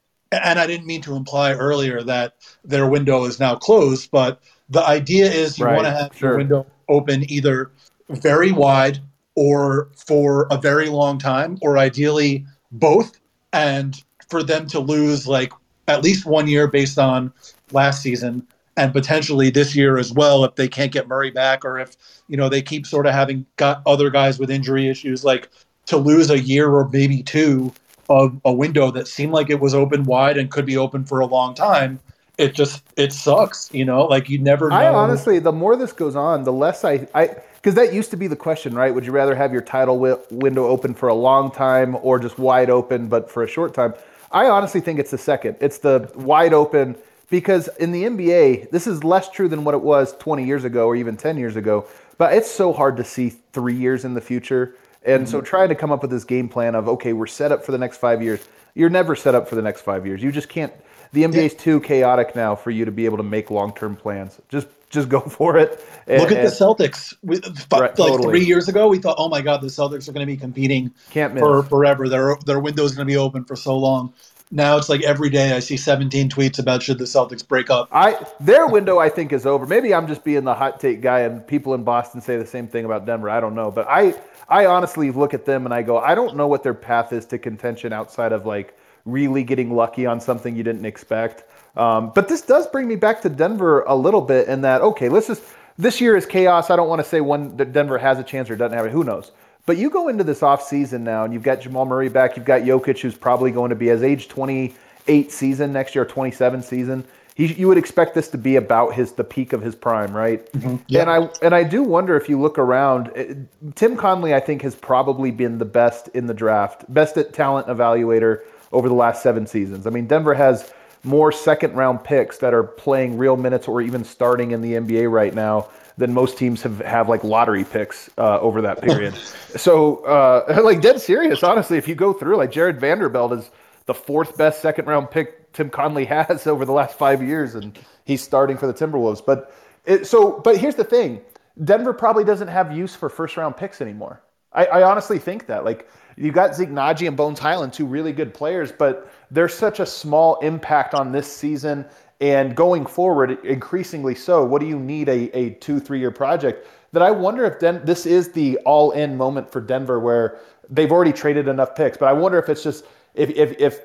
and I didn't mean to imply earlier that their window is now closed, but the idea is you right. want to have sure. your window open either very wide or for a very long time, or ideally both. And for them to lose like at least one year based on last season and potentially this year as well if they can't get Murray back or if you know they keep sort of having got other guys with injury issues like to lose a year or maybe two of a window that seemed like it was open wide and could be open for a long time. It just it sucks, you know. Like you never. Know. I honestly, the more this goes on, the less I I because that used to be the question, right? Would you rather have your title wi- window open for a long time or just wide open but for a short time? I honestly think it's the second. It's the wide open because in the NBA, this is less true than what it was 20 years ago or even 10 years ago. But it's so hard to see three years in the future. And mm-hmm. so trying to come up with this game plan of, okay, we're set up for the next five years. You're never set up for the next five years. You just can't. The NBA is too chaotic now for you to be able to make long term plans. Just just go [LAUGHS] for it. And, Look at and, the Celtics. We, right, like totally. three years ago, we thought, oh my god, the Celtics are going to be competing for forever. Their their window is going to be open for so long. Now it's like every day I see 17 tweets about should the Celtics break up. I their window I think is over. Maybe I'm just being the hot take guy, and people in Boston say the same thing about Denver. I don't know, but I I honestly look at them and I go, I don't know what their path is to contention outside of like really getting lucky on something you didn't expect. Um, but this does bring me back to Denver a little bit in that, okay, let's just, this year is chaos. I don't want to say when Denver has a chance or doesn't have it. Who knows? But you go into this offseason now and you've got Jamal Murray back. You've got Jokic, who's probably going to be his age 28 season next year, 27 season. He, you would expect this to be about his the peak of his prime, right? Mm-hmm. And I and I do wonder if you look around, it, Tim Connolly, I think, has probably been the best in the draft, best at talent evaluator over the last seven seasons. I mean, Denver has more second round picks that are playing real minutes or even starting in the NBA right now than most teams have, have like lottery picks uh, over that period. [LAUGHS] so, uh, [LAUGHS] like dead serious, honestly, if you go through, like Jarred Vanderbilt is the fourth best second round pick Tim Connolly [LAUGHS] has over the last five years, and he's starting for the Timberwolves. But it, so, but here's the thing: Denver probably doesn't have use for first round picks anymore. I, I honestly think that. Like you got Nnaji and Bones Hyland, two really good players, but they're such a small impact on this season and going forward, increasingly so. What do you need a, a two, three year project? That I wonder if Den- this is the all in moment for Denver where they've already traded enough picks. But I wonder if it's just if if if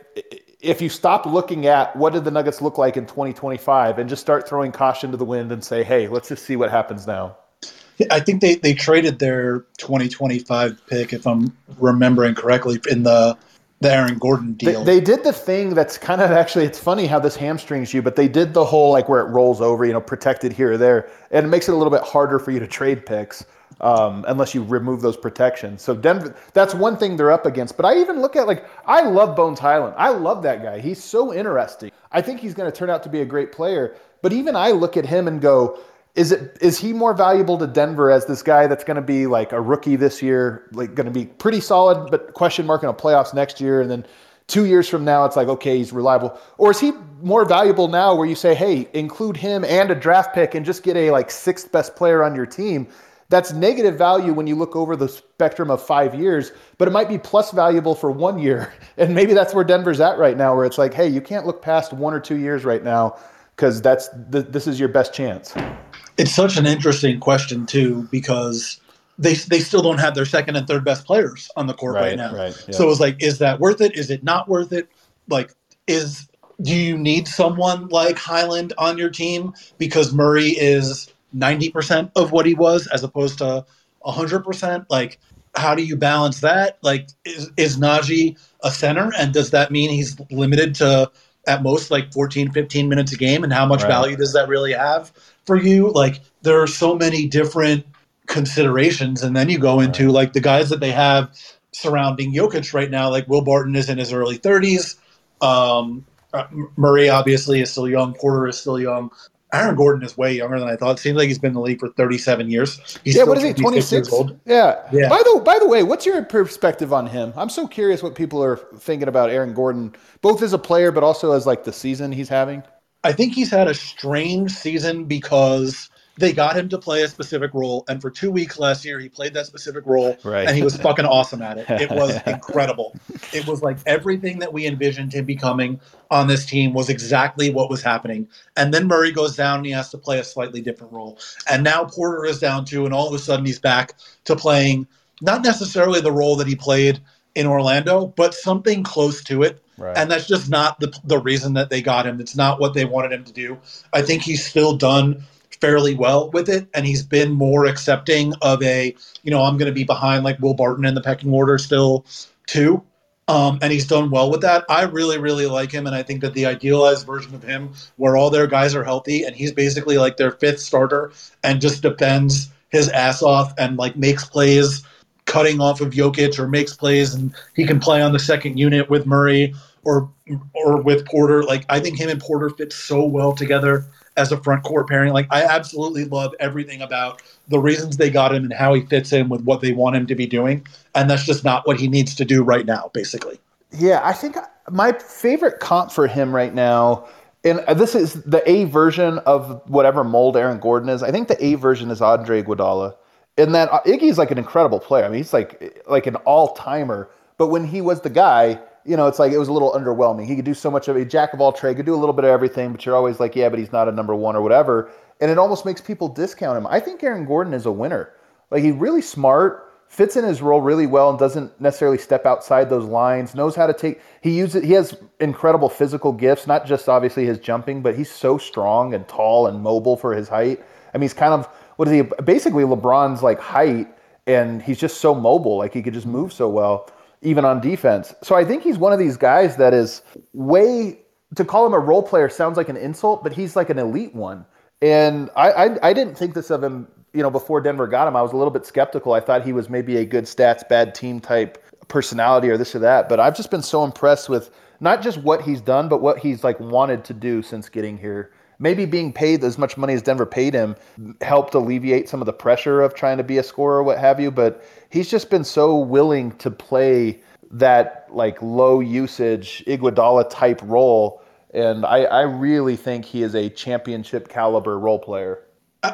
if you stop looking at what did the Nuggets look like in 2025 and just start throwing caution to the wind and say, hey, let's just see what happens now. I think they, they traded their 2025 pick, if I'm remembering correctly, in the the Aaron Gordon deal. They, they, did the thing that's kind of actually it's funny how this hamstrings you, but they did the whole like where it rolls over, you know, protected here or there, and it makes it a little bit harder for you to trade picks um, unless you remove those protections. So Denver, that's one thing they're up against. But I even look at like I love Bones Hyland. I love that guy. He's so interesting. I think he's going to turn out to be a great player. But even I look at him and go, is it is he more valuable to Denver as this guy that's going to be like a rookie this year, like going to be pretty solid, but question mark in the playoffs next year, and then two years from now it's like okay he's reliable, or is he more valuable now where you say hey include him and a draft pick and just get a like sixth best player on your team? That's negative value when you look over the spectrum of five years, but it might be plus valuable for one year. [LAUGHS] And maybe that's where Denver's at right now, where it's like, hey, you can't look past one or two years right now because that's the, this is your best chance. It's such an interesting question too, because they they still don't have their second and third best players on the court right, right now. Right, yeah. So it's like, is that worth it? Is it not worth it? Like, is do you need someone like Hyland on your team because Murray is ninety percent of what he was as opposed to hundred percent? Like, how do you balance that? Like, is is Nnaji a center, and does that mean he's limited to at most like 14, 15 minutes a game? And how much right. value does that really have? for you. Like there are so many different considerations, and then you go into right. like the guys that they have surrounding Jokic right now. Like Will Barton is in his early thirties. Um, uh, Murray obviously is still young. Porter is still young. Aaron Gordon is way younger than I thought. It seems like he's been in the league for 37 years. He's yeah, what is he? 26. Yeah. yeah. By the by the way, what's your perspective on him? I'm so curious what people are thinking about Aaron Gordon, both as a player but also as like the season he's having. I think he's had a strange season because they got him to play a specific role, and for two weeks last year, he played that specific role, right. and he was fucking awesome at it. It was [LAUGHS] incredible. It was like everything that we envisioned him becoming on this team was exactly what was happening. And then Murray goes down, and he has to play a slightly different role. And now Porter is down too, and all of a sudden he's back to playing not necessarily the role that he played in Orlando, but something close to it. Right. And that's just not the, the reason that they got him. It's not what they wanted him to do. I think he's still done fairly well with it, and he's been more accepting of a, you know, I'm going to be behind like Will Barton in the pecking order still, too. Um, and he's done well with that. I really, really like him, and I think that the idealized version of him, where all their guys are healthy, and he's basically like their fifth starter, and just defends his ass off and like makes plays, cutting off of Jokic, or makes plays, and he can play on the second unit with Murray or or with Porter. Like I think him and Porter fit so well together as a front court pairing. Like I absolutely love everything about the reasons they got him and how he fits in with what they want him to be doing. And that's just not what he needs to do right now, basically. Yeah, I think my favorite comp for him right now, and this is the A version of whatever mold Aaron Gordon is. I think the A version is Andre Iguodala. And that uh, Iggy's like an incredible player. I mean, he's like like an all timer. But when he was the guy, you know, it's like it was a little underwhelming. He could do so much of a jack of all trade, could do a little bit of everything, but you're always like, yeah, but he's not a number one or whatever. And it almost makes people discount him. I think Aaron Gordon is a winner. Like he's really smart, fits in his role really well, and doesn't necessarily step outside those lines. Knows how to take. He uses. He has incredible physical gifts, not just obviously his jumping, but he's so strong and tall and mobile for his height. I mean, he's kind of what is he? Basically, LeBron's like height, and he's just so mobile. Like he could just move so well even on defense. So I think he's one of these guys that is way to call him a role player sounds like an insult, but he's like an elite one. And I, I, I didn't think this of him, you know, before Denver got him. I was a little bit skeptical. I thought he was maybe a good stats, bad team type personality or this or that. But I've just been so impressed with not just what he's done, but what he's like wanted to do since getting here maybe being paid as much money as Denver paid him helped alleviate some of the pressure of trying to be a scorer or what have you. But he's just been so willing to play that like low usage Iguodala type role. And I, I really think he is a championship caliber role player.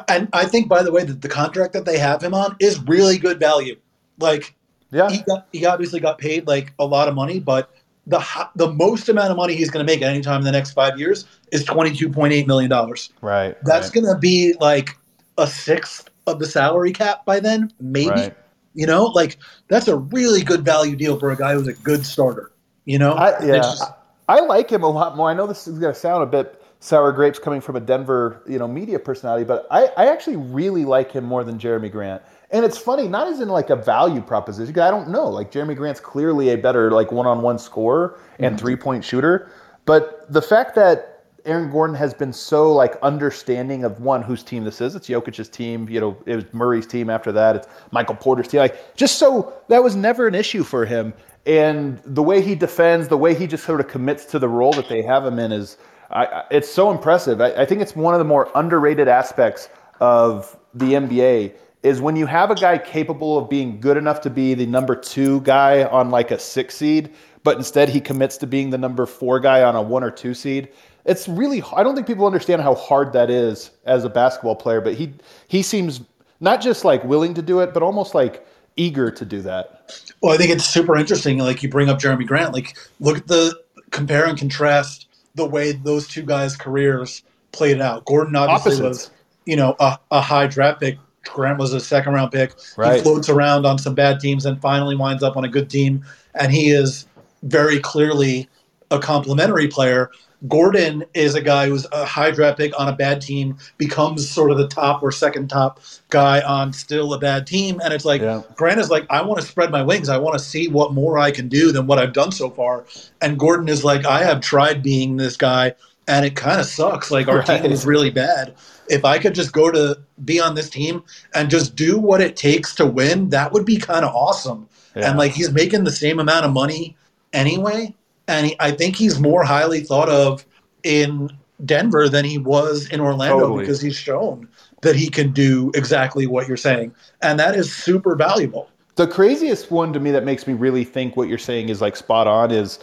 And I think, by the way, that the contract that they have him on is really good value. Like, yeah, he, got, he obviously got paid like a lot of money, but the the most amount of money he's going to make at any time in the next five years is twenty two point eight million dollars. Right. That's right. going to be like a sixth of the salary cap by then, maybe. Right. You know, like that's a really good value deal for a guy who's a good starter. You know, I, yeah, just, I like him a lot more. I know this is going to sound a bit sour grapes coming from a Denver, you know, media personality, but I, I actually really like him more than Jerami Grant. And it's funny, not as in like a value proposition. I don't know. Like Jerami Grant's clearly a better like one-on-one scorer and mm-hmm. three-point shooter, but the fact that Aaron Gordon has been so like understanding of one whose team this is. It's Jokic's team. You know, it was Murray's team. After that, it's Michael Porter's team. Like just so that was never an issue for him. And the way he defends, the way he just sort of commits to the role that they have him in is, I, it's so impressive. I, I think it's one of the more underrated aspects of the NBA is when you have a guy capable of being good enough to be the number two guy on like a six seed, but instead he commits to being the number four guy on a one or two seed. It's really I don't think people understand how hard that is as a basketball player, but he he seems not just like willing to do it, but almost like eager to do that. Well, I think it's super interesting. Like you bring up Jerami Grant, like look at the compare and contrast the way those two guys' careers played out. Gordon obviously Opposites. was, you know, a, a high draft pick Grant was a second round pick. Right. He floats around on some bad teams and finally winds up on a good team. And he is very clearly a complementary player. Gordon is a guy who's a high draft pick on a bad team, becomes sort of the top or second top guy on still a bad team. And it's like, yeah. Grant is like, I want to spread my wings. I want to see what more I can do than what I've done so far. And Gordon is like, I have tried being this guy and it kind of sucks. Like, our right. team is really bad if I could just go to be on this team and just do what it takes to win, that would be kind of awesome. Yeah. And like he's making the same amount of money anyway, and he, I think he's more highly thought of in Denver than he was in Orlando totally. because he's shown that he can do exactly what you're saying, and that is super valuable. The craziest one to me that makes me really think what you're saying is like spot on is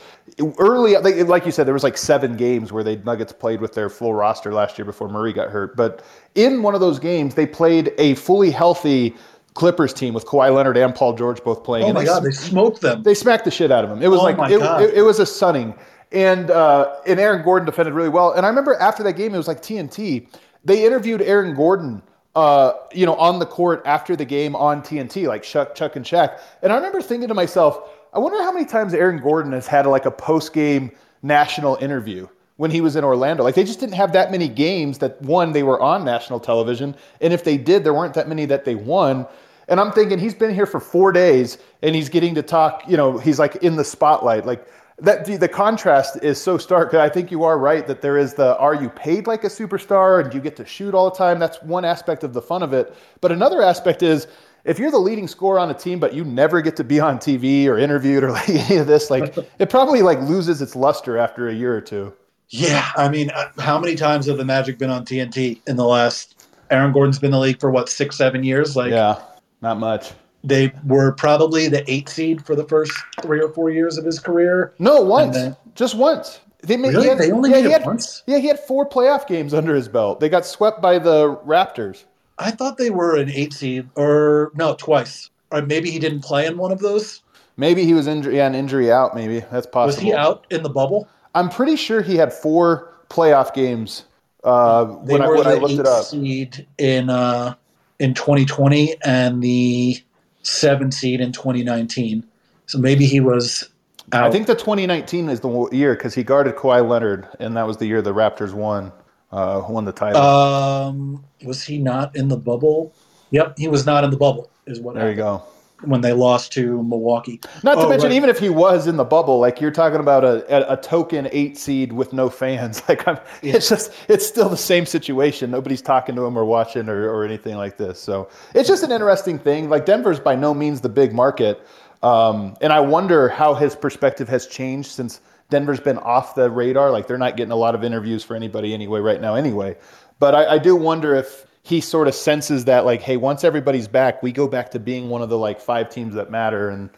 early, like, like you said, there was like seven games where they Nuggets played with their full roster last year before Murray got hurt. But in one of those games, they played a fully healthy Clippers team with Kawhi Leonard and Paul George both playing. Oh my god, they smoked them. They smacked the shit out of them. It was oh like it, it, it, was a sunning, and uh, and Aaron Gordon defended really well. And I remember after that game, it was like TNT. They interviewed Aaron Gordon uh, you know, on the court after the game on TNT, like Chuck, Chuck and Shaq. And I remember thinking to myself, I wonder how many times Aaron Gordon has had like a post game national interview when he was in Orlando. Like they just didn't have that many games that one they were on national television, and if they did, there weren't that many that they won. And I'm thinking he's been here for four days and he's getting to talk. You know, he's like in the spotlight. Like that, the, the contrast is so stark. I think you are right that there is the are you paid like a superstar and you get to shoot all the time. That's one aspect of the fun of it. But another aspect is if you're the leading scorer on a team but you never get to be on TV or interviewed or [LAUGHS] like any of this, like [LAUGHS] it probably like loses its luster after a year or two. Yeah, I mean, uh, how many times have the Magic been on TNT in the last? Aaron Gordon's been in the league for what six, seven years. Like, yeah, not much. They were probably the eight seed for the first three or four years of his career. No, once, then, just once. They made. Really? Had, they only yeah, made it had, once. Yeah, he had four playoff games under his belt. They got swept by the Raptors. I thought they were an eight seed, or no, twice. Or maybe he didn't play in one of those. Maybe he was injury, yeah, an injury out. Maybe that's possible. Was he out in the bubble? I'm pretty sure he had four playoff games uh, when, I, when I looked it up. Seed in uh, in 2020 and the seven seed in 2019. So maybe he was. Out. I think the 2019 is the year because he guarded Kawhi Leonard, and that was the year the Raptors won uh, won the title. Um, was he not in the bubble? Yep, he was not in the bubble. Is what. There happened. you go when they lost to Milwaukee. Not to oh, mention, right. even if he was in the bubble, like you're talking about a, a, token eight seed with no fans. [LAUGHS] Like I'm, yeah. it's just it's still the same situation. Nobody's talking to him or watching or, or anything like this. So it's just an interesting thing. Like Denver's by no means the big market, um, and I wonder how his perspective has changed since Denver's been off the radar. Like they're not getting a lot of interviews for anybody anyway right now. Anyway, but I, I do wonder if he sort of senses that like, hey, once everybody's back, we go back to being one of the like five teams that matter, and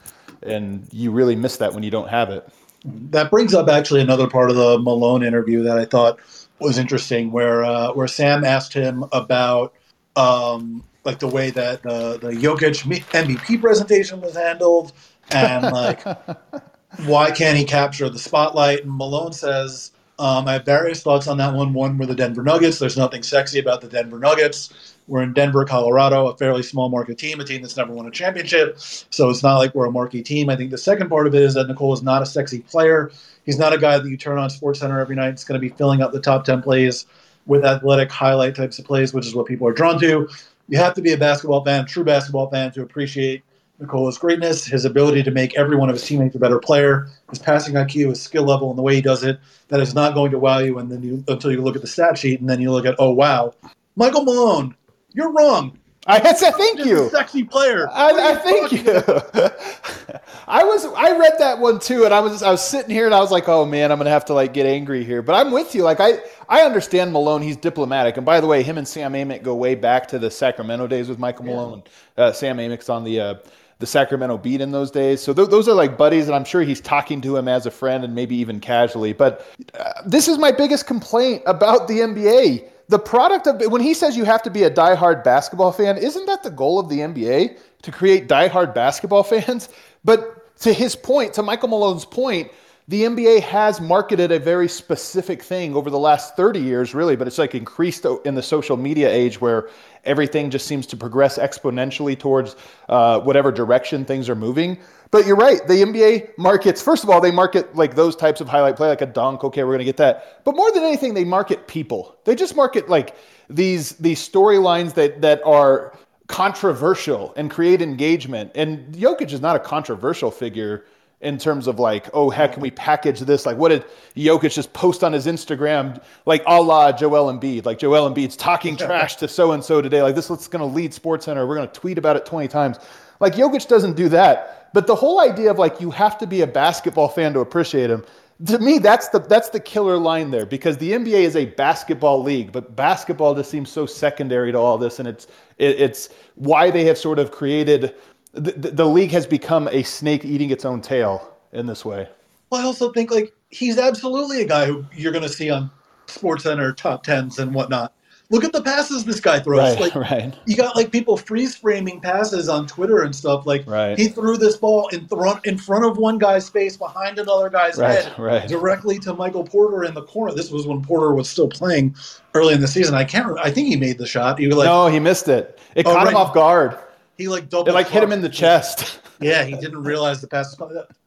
and you really miss that when you don't have it. That brings up actually another part of the Malone interview that I thought was interesting, where uh, where Sam asked him about um, like the way that the the Jokic MVP presentation was handled, and like [LAUGHS] why can't he capture the spotlight? And Malone says um, I have various thoughts on that one. One were the Denver Nuggets. There's nothing sexy about the Denver Nuggets. We're in Denver, Colorado, a fairly small market team, a team that's never won a championship. So it's not like we're a marquee team. I think the second part of it is that Nikola is not a sexy player. He's not a guy that you turn on Sports Center every night. It's going to be filling up the top 10 plays with athletic highlight types of plays, which is what people are drawn to. You have to be a basketball fan, true basketball fan, to appreciate Nikola's greatness, his ability to make every one of his teammates a better player, his passing IQ, his skill level, and the way he does it, that is not going to wow you. And then you until you look at the stat sheet, and then you look at, oh wow, Michael Malone, you're wrong. I said thank you. sexy player. I, I thank you. [LAUGHS] I was I read that one too, and I was I was sitting here and I was like, oh man, I'm gonna have to like get angry here. But I'm with you. Like I I understand Malone. He's diplomatic. And by the way, him and Sam Amick go way back to the Sacramento days with Michael Malone. Yeah. Uh, Sam Amick's on the. Uh, the Sacramento beat in those days. So th- those are like buddies, and I'm sure he's talking to him as a friend and maybe even casually. But uh, this is my biggest complaint about the NBA. The product of when he says you have to be a diehard basketball fan, isn't that the goal of the NBA to create diehard basketball [LAUGHS] fans? But to his point, to Michael Malone's point, the NBA has marketed a very specific thing over the last 30 years, really, but it's like increased in the social media age where everything just seems to progress exponentially towards uh, whatever direction things are moving. But you're right, the NBA markets, first of all, they market like those types of highlight play, like a dunk. Okay, we're going to get that. But more than anything, they market people. They just market like these, these storylines that, that are controversial and create engagement. And Jokic is not a controversial figure in terms of like, oh, heck, can we package this? Like, what did Jokic just post on his Instagram, like a la Joel Embiid? Like, Joel Embiid's talking [LAUGHS] trash to so and so today. Like, this is going to lead Sports Center. We're going to tweet about it 20 times. Like, Jokic doesn't do that. But the whole idea of like, you have to be a basketball fan to appreciate him. To me, that's the that's the killer line there because the NBA is a basketball league, but basketball just seems so secondary to all this, and it's it, it's why they have sort of created the, the league has become a snake eating its own tail in this way. Well, I also think like he's absolutely a guy who you're going to see on Sports Center top tens and whatnot. Look at the passes this guy throws. Right, like, right. You got like people freeze framing passes on Twitter and stuff. Like right. he threw this ball in front in front of one guy's face, behind another guy's right, head, right. directly to Michael Porter in the corner. This was when Porter was still playing early in the season. I can't. I think he made the shot. He was like, no, he missed it. It oh, caught him off guard. He like double. It like hit him in the chest. [LAUGHS] yeah, he didn't realize the pass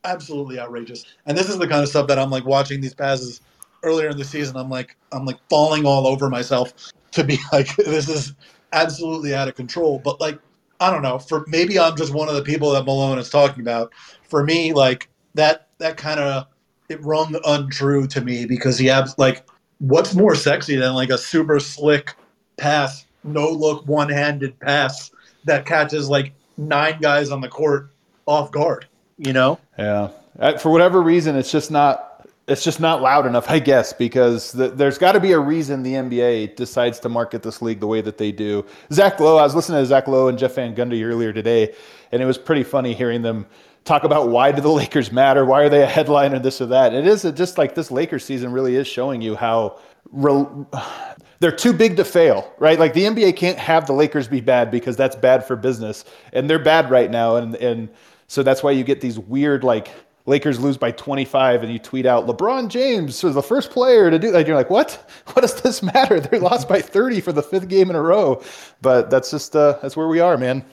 absolutely outrageous. And this is the kind of stuff that I'm like watching these passes earlier in the season. I'm like I'm like falling all over myself to be [LAUGHS] like this is absolutely out of control. But like I don't know. For maybe I'm just one of the people that Malone is talking about. For me, like that that kind of it rung untrue to me because he has like what's more sexy than like a super slick pass, no look one handed pass that catches like nine guys on the court off guard. You know? Yeah. Uh, for whatever reason, it's just not it's just not loud enough, I guess, because the, there's got to be a reason the NBA decides to market this league the way that they do. Zach Lowe, I was listening to Zach Lowe and Jeff Van Gundy earlier today, and it was pretty funny hearing them talk about why do the Lakers matter? Why are they a headline or this or that? It is just like this Lakers season really is showing you how they're too big to fail, right? Like the NBA can't have the Lakers be bad because that's bad for business, and they're bad right now, and and so that's why you get these weird like Lakers lose by 25 and you tweet out LeBron James was the first player to do that. You're like, what? [LAUGHS] What does this matter? They lost by 30 for the fifth game in a row. But that's just uh, that's where we are, man.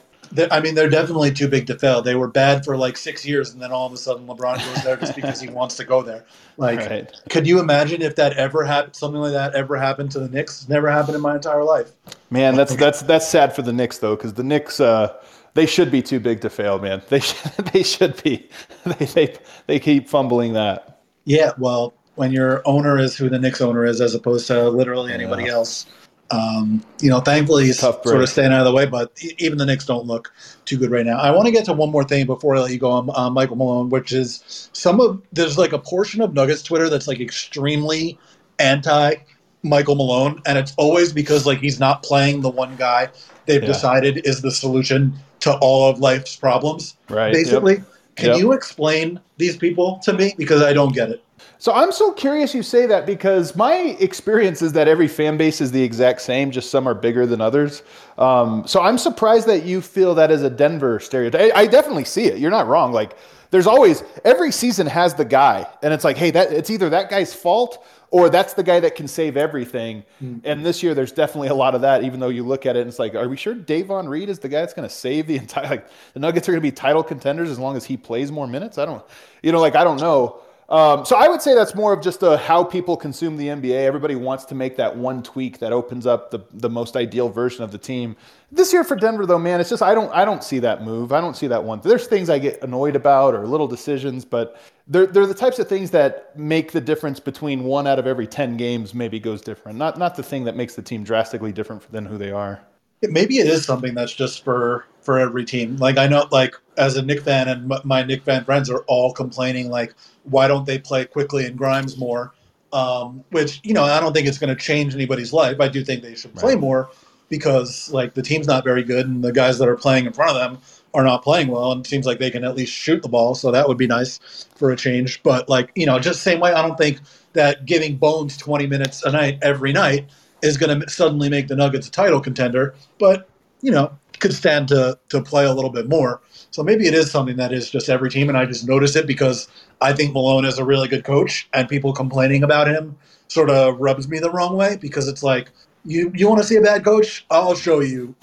I mean, they're definitely too big to fail. They were bad for like six years, and then all of a sudden, LeBron goes there just because he wants to go there. Like, right. could you imagine if that ever happened? Something like that ever happened to the Knicks? It's never happened in my entire life. Man, that's that's that's sad for the Knicks though, because the Knicks. Uh, they should be too big to fail, man. They should, [LAUGHS] they should be. [LAUGHS] They, they, they keep fumbling that. Yeah, well, when your owner is who the Knicks owner is, as opposed to literally anybody yeah. else, um, you know, thankfully he's sort of staying out of the way. But even the Knicks don't look too good right now. I want to get to one more thing before I let you go on uh, Michael Malone, which is some of there's like a portion of Nuggets Twitter that's like extremely anti Michael Malone, and it's always because like he's not playing the one guy they've yeah. decided is the solution to all of life's problems. Right. Basically. Yep. Can yep. you explain these people to me? Because I don't get it. So I'm so curious you say that because my experience is that every fan base is the exact same, just some are bigger than others. Um, so I'm surprised that you feel that as a Denver stereotype. I, I definitely see it. You're not wrong. Like there's always every season has the guy, and it's like, hey, that it's either that guy's fault or that's the guy that can save everything. Mm-hmm. And this year, there's definitely a lot of that. Even though you look at it, and it's like, are we sure Davon Reed is the guy that's going to save the entire? Like the Nuggets are going to be title contenders as long as he plays more minutes. I don't, you know, like I don't know. Um, so I would say that's more of just a, how people consume the NBA. Everybody wants to make that one tweak that opens up the, the most ideal version of the team. This year for Denver, though, man, it's just I don't I don't see that move. I don't see that one. There's things I get annoyed about or little decisions, but they're they're the types of things that make the difference between one out of every ten games maybe goes different. Not not the thing that makes the team drastically different than who they are. Maybe it is something that's just for for every team. Like I know, like as a Knick fan, and my Knick fan friends are all complaining, like, why don't they play Quickley and Grimes more? Um, which you know, I don't think it's going to change anybody's life. I do think they should play right. more because like the team's not very good, and the guys that are playing in front of them are not playing well, and it seems like they can at least shoot the ball. So that would be nice for a change. But like you know, just same way, I don't think that giving Bones 20 minutes a night every night is going to suddenly make the Nuggets a title contender. But you know, could stand to to play a little bit more. So maybe it is something that is just every team, and I just notice it because I think Malone is a really good coach, and people complaining about him sort of rubs me the wrong way because it's like you you want to see a bad coach, I'll show you [LAUGHS]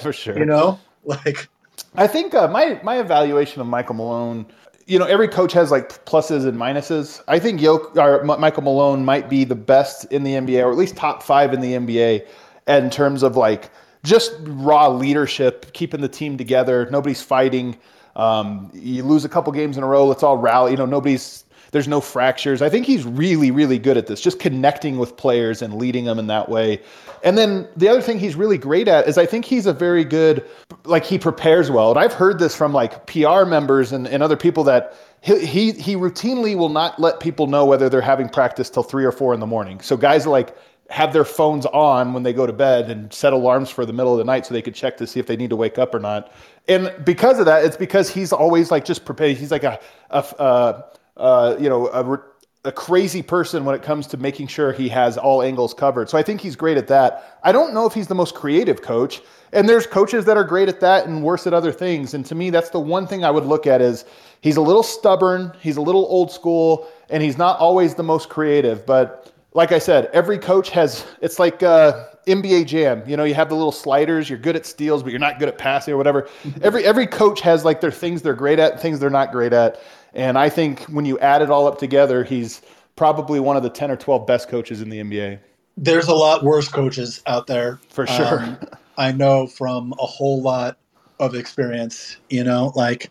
for sure. You know, like I think uh, my my evaluation of Michael Malone. You know, every coach has like pluses and minuses. I think Yoke, or Michael Malone might be the best in the NBA, or at least top five in the NBA, in terms of like just raw leadership, keeping the team together. Nobody's fighting. Um, you lose a couple games in a row, let's all rally. You know, nobody's there's no fractures. I think he's really, really good at this, just connecting with players and leading them in that way. And then the other thing he's really great at is I think he's a very good, like he prepares well. And I've heard this from like PR members and, and other people that he, he, he routinely will not let people know whether they're having practice till three or four in the morning. So guys are like have their phones on when they go to bed and set alarms for the middle of the night so they could check to see if they need to wake up or not. And because of that, it's because he's always like just prepared. He's like a, a, a, a uh, uh, you know, a, a crazy person when it comes to making sure he has all angles covered. So I think he's great at that. I don't know if he's the most creative coach. And there's coaches that are great at that and worse at other things. And to me, that's the one thing I would look at is he's a little stubborn, he's a little old school, and he's not always the most creative. But like I said, every coach has, it's like uh, NBA Jam. You know, you have the little sliders, you're good at steals, but you're not good at passing or whatever. [LAUGHS] every, every coach has like their things they're great at, things they're not great at. And I think when you add it all up together, he's probably one of the 10 or 12 best coaches in the NBA. There's a lot worse coaches out there. For sure. Um, I know from a whole lot of experience. You know, like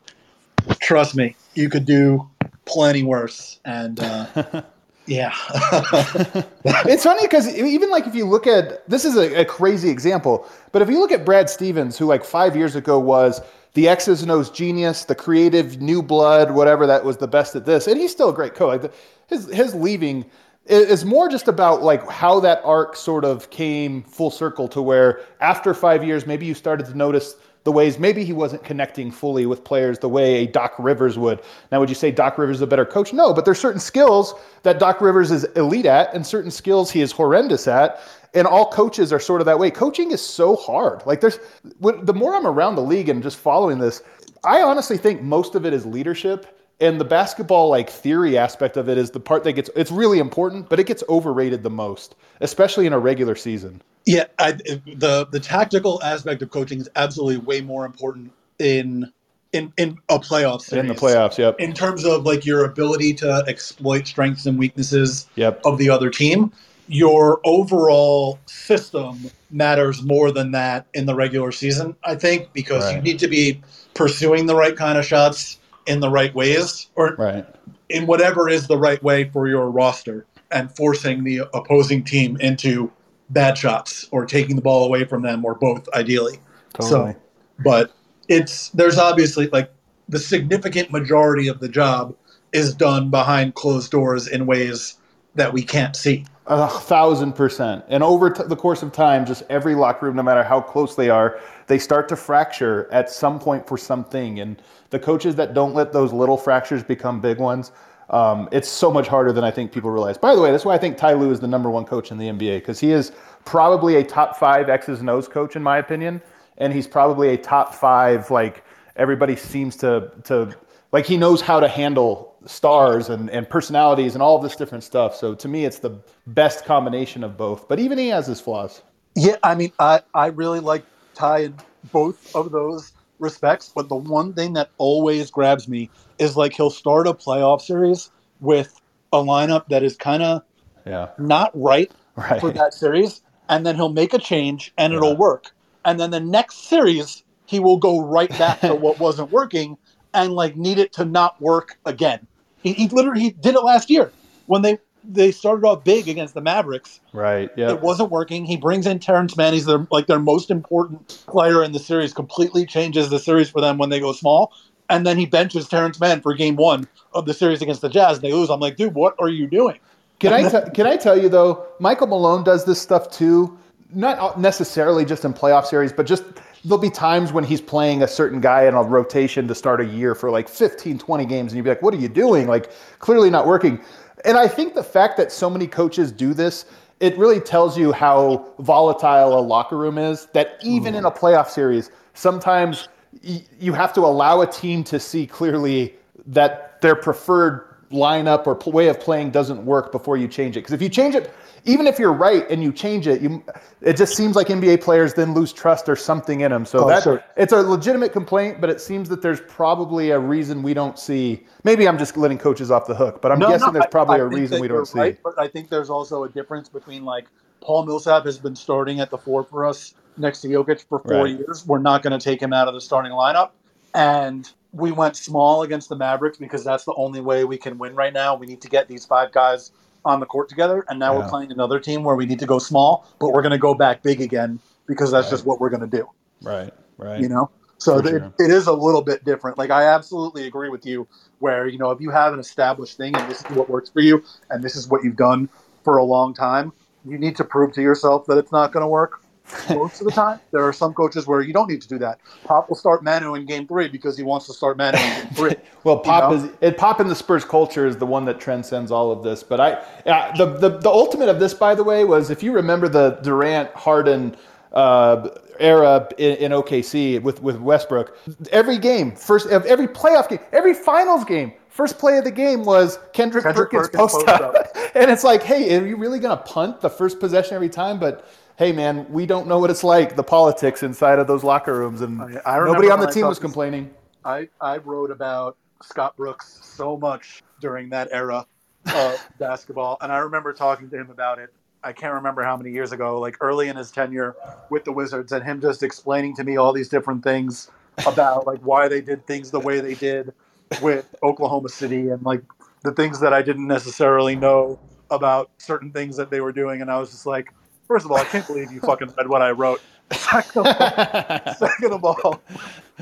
trust me, you could do plenty worse. And uh, [LAUGHS] yeah, [LAUGHS] it's funny because even like if you look at this is a, a, crazy example, but if you look at Brad Stevens, who like five years ago was the X's and O's genius, the creative new blood, whatever that was the best at this, and he's still a great coach. Like his his leaving is more just about like how that arc sort of came full circle to where after five years, maybe you started to notice the ways maybe he wasn't connecting fully with players the way a Doc Rivers would. Now, would you say Doc Rivers is a better coach? No, but there's certain skills that Doc Rivers is elite at and certain skills he is horrendous at. And all coaches are sort of that way. Coaching is so hard. Like there's the more I'm around the league and just following this, I honestly think most of it is leadership and the basketball like theory aspect of it is the part that gets it's really important but it gets overrated the most especially in a regular season yeah I, the the tactical aspect of coaching is absolutely way more important in in in a playoff series. in the playoffs yep in terms of like your ability to exploit strengths and weaknesses yep. of the other team your overall system matters more than that in the regular season i think because right. you need to be pursuing the right kind of shots in the right ways or right. in whatever is the right way for your roster and forcing the opposing team into bad shots or taking the ball away from them or both ideally. Totally. So but it's there's obviously like the significant majority of the job is done behind closed doors in ways that we can't see. A thousand percent. And over t- the course of time, just every locker room, no matter how close they are, they start to fracture at some point for something. And the coaches that don't let those little fractures become big ones, um, it's so much harder than I think people realize. By the way, that's why I think Ty Lue is the number one coach in the NBA because he is probably a top five X's and O's coach in my opinion, and he's probably a top five like everybody seems to to like he knows how to handle stars and, and personalities and all this different stuff. So to me, it's the best combination of both. But even he has his flaws. Yeah, I mean, I I really like Ty in both of those respects, but the one thing that always grabs me is like he'll start a playoff series with a lineup that is kind of yeah. not right, [LAUGHS] right, for that series, and then he'll make a change and yeah. it'll work. And then the next series, he will go right back to what [LAUGHS] wasn't working and like need it to not work again. He, he literally he did it last year when they they started off big against the Mavericks. Right. Yeah. It wasn't working. He brings in Terance Mann. He's their like their most important player in the series. Completely changes the series for them when they go small. And then he benches Terance Mann for game one of the series against the Jazz. They lose. I'm like, dude, what are you doing? Can I [LAUGHS] t- can I tell you though? Michael Malone does this stuff too. Not necessarily just in playoff series, but just there'll be times when he's playing a certain guy in a rotation to start a year for like 15, 20 games, and you'd be like, what are you doing? Like, clearly not working. And I think the fact that so many coaches do this, it really tells you how volatile a locker room is. That even mm. in a playoff series, sometimes y- you have to allow a team to see clearly that their preferred lineup or way of playing doesn't work before you change it. Because if you change it, even if you're right and you change it, you it just seems like NBA players then lose trust or something in them. So oh, that sure. it's a legitimate complaint, but it seems that there's probably a reason we don't see. Maybe I'm just letting coaches off the hook, but I'm no, guessing no, there's probably I, I a reason we don't see. Right, but I think there's also a difference between like Paul Millsap has been starting at the four for us next to Jokic for four right. years. We're not going to take him out of the starting lineup, and we went small against the Mavericks because that's the only way we can win right now. We need to get these five guys on the court together, and now yeah. we're playing another team where we need to go small, but we're going to go back big again because that's right. just what we're going to do. Right. Right. You know. So it, sure. it is a little bit different. Like I absolutely agree with you, where you know if you have an established thing and this is what works for you, and this is what you've done for a long time, you need to prove to yourself that it's not going to work most of the time. There are some coaches where you don't need to do that. Pop will start Manu in game three because he wants to start Manu in game three. [LAUGHS] well, Pop you know? is it. Pop in the Spurs culture is the one that transcends all of this. But I, uh, the, the the ultimate of this, by the way, was if you remember the Durant Harden. Uh, era in, in, OKC with, with Westbrook. Every game, first of every playoff game, every finals game, first play of the game was Kendrick, Kendrick Perkins, Perkins post up. [LAUGHS] and it's like, hey, are you really going to punt the first possession every time? But hey man, we don't know what it's like, the politics inside of those locker rooms. And I, I nobody on the team was complaining. I, I wrote about Scott Brooks so much during that era of [LAUGHS] basketball. And I remember talking to him about it I can't remember how many years ago, like early in his tenure with the Wizards, and him just explaining to me all these different things about like why they did things the way they did with Oklahoma City and like the things that I didn't necessarily know about certain things that they were doing. And I was just like, first of all, I can't believe you fucking read what I wrote. Second of all, [LAUGHS] second of all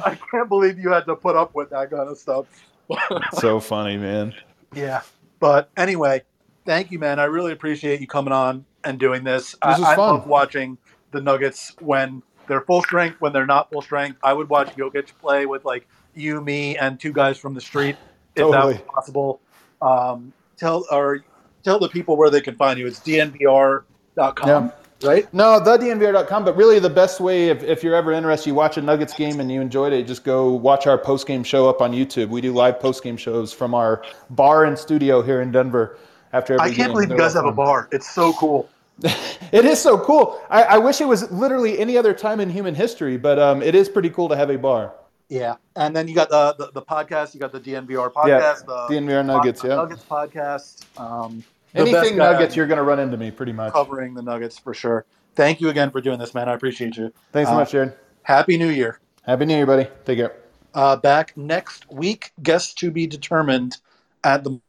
I can't believe you had to put up with that kind of stuff. so funny, man. Yeah. But anyway, thank you, man. I really appreciate you coming on and doing this. This I, was I fun. love watching the Nuggets when they're full strength, when they're not full strength. I would watch Jokic play with like you, me, and two guys from the street if that Totally. was possible. Um, tell or tell the people where they can find you. It's dnvr.com, right? No, thednvr.com. But really, the best way, if, if you're ever interested, you watch a Nuggets game and you enjoyed it, just go watch our post game show up on YouTube. We do live post game shows from our bar and studio here in Denver. After every I can't game. believe you They're guys have a bar. It's so cool. [LAUGHS] It is so cool. I, I wish it was literally any other time in human history, but um, it is pretty cool to have a bar. Yeah, and then you got the the, the podcast. You got the DNVR podcast, Yeah, the DNVR Nuggets, the yeah. Nuggets podcast. Um, the Anything Nuggets, you're going to run into me pretty much. covering the Nuggets for sure. Thank you again for doing this, man. I appreciate you. Thanks so Uh, much, Jared. Happy New Year. Happy New Year, buddy. Take care. Uh, back next week. Guests to be determined at the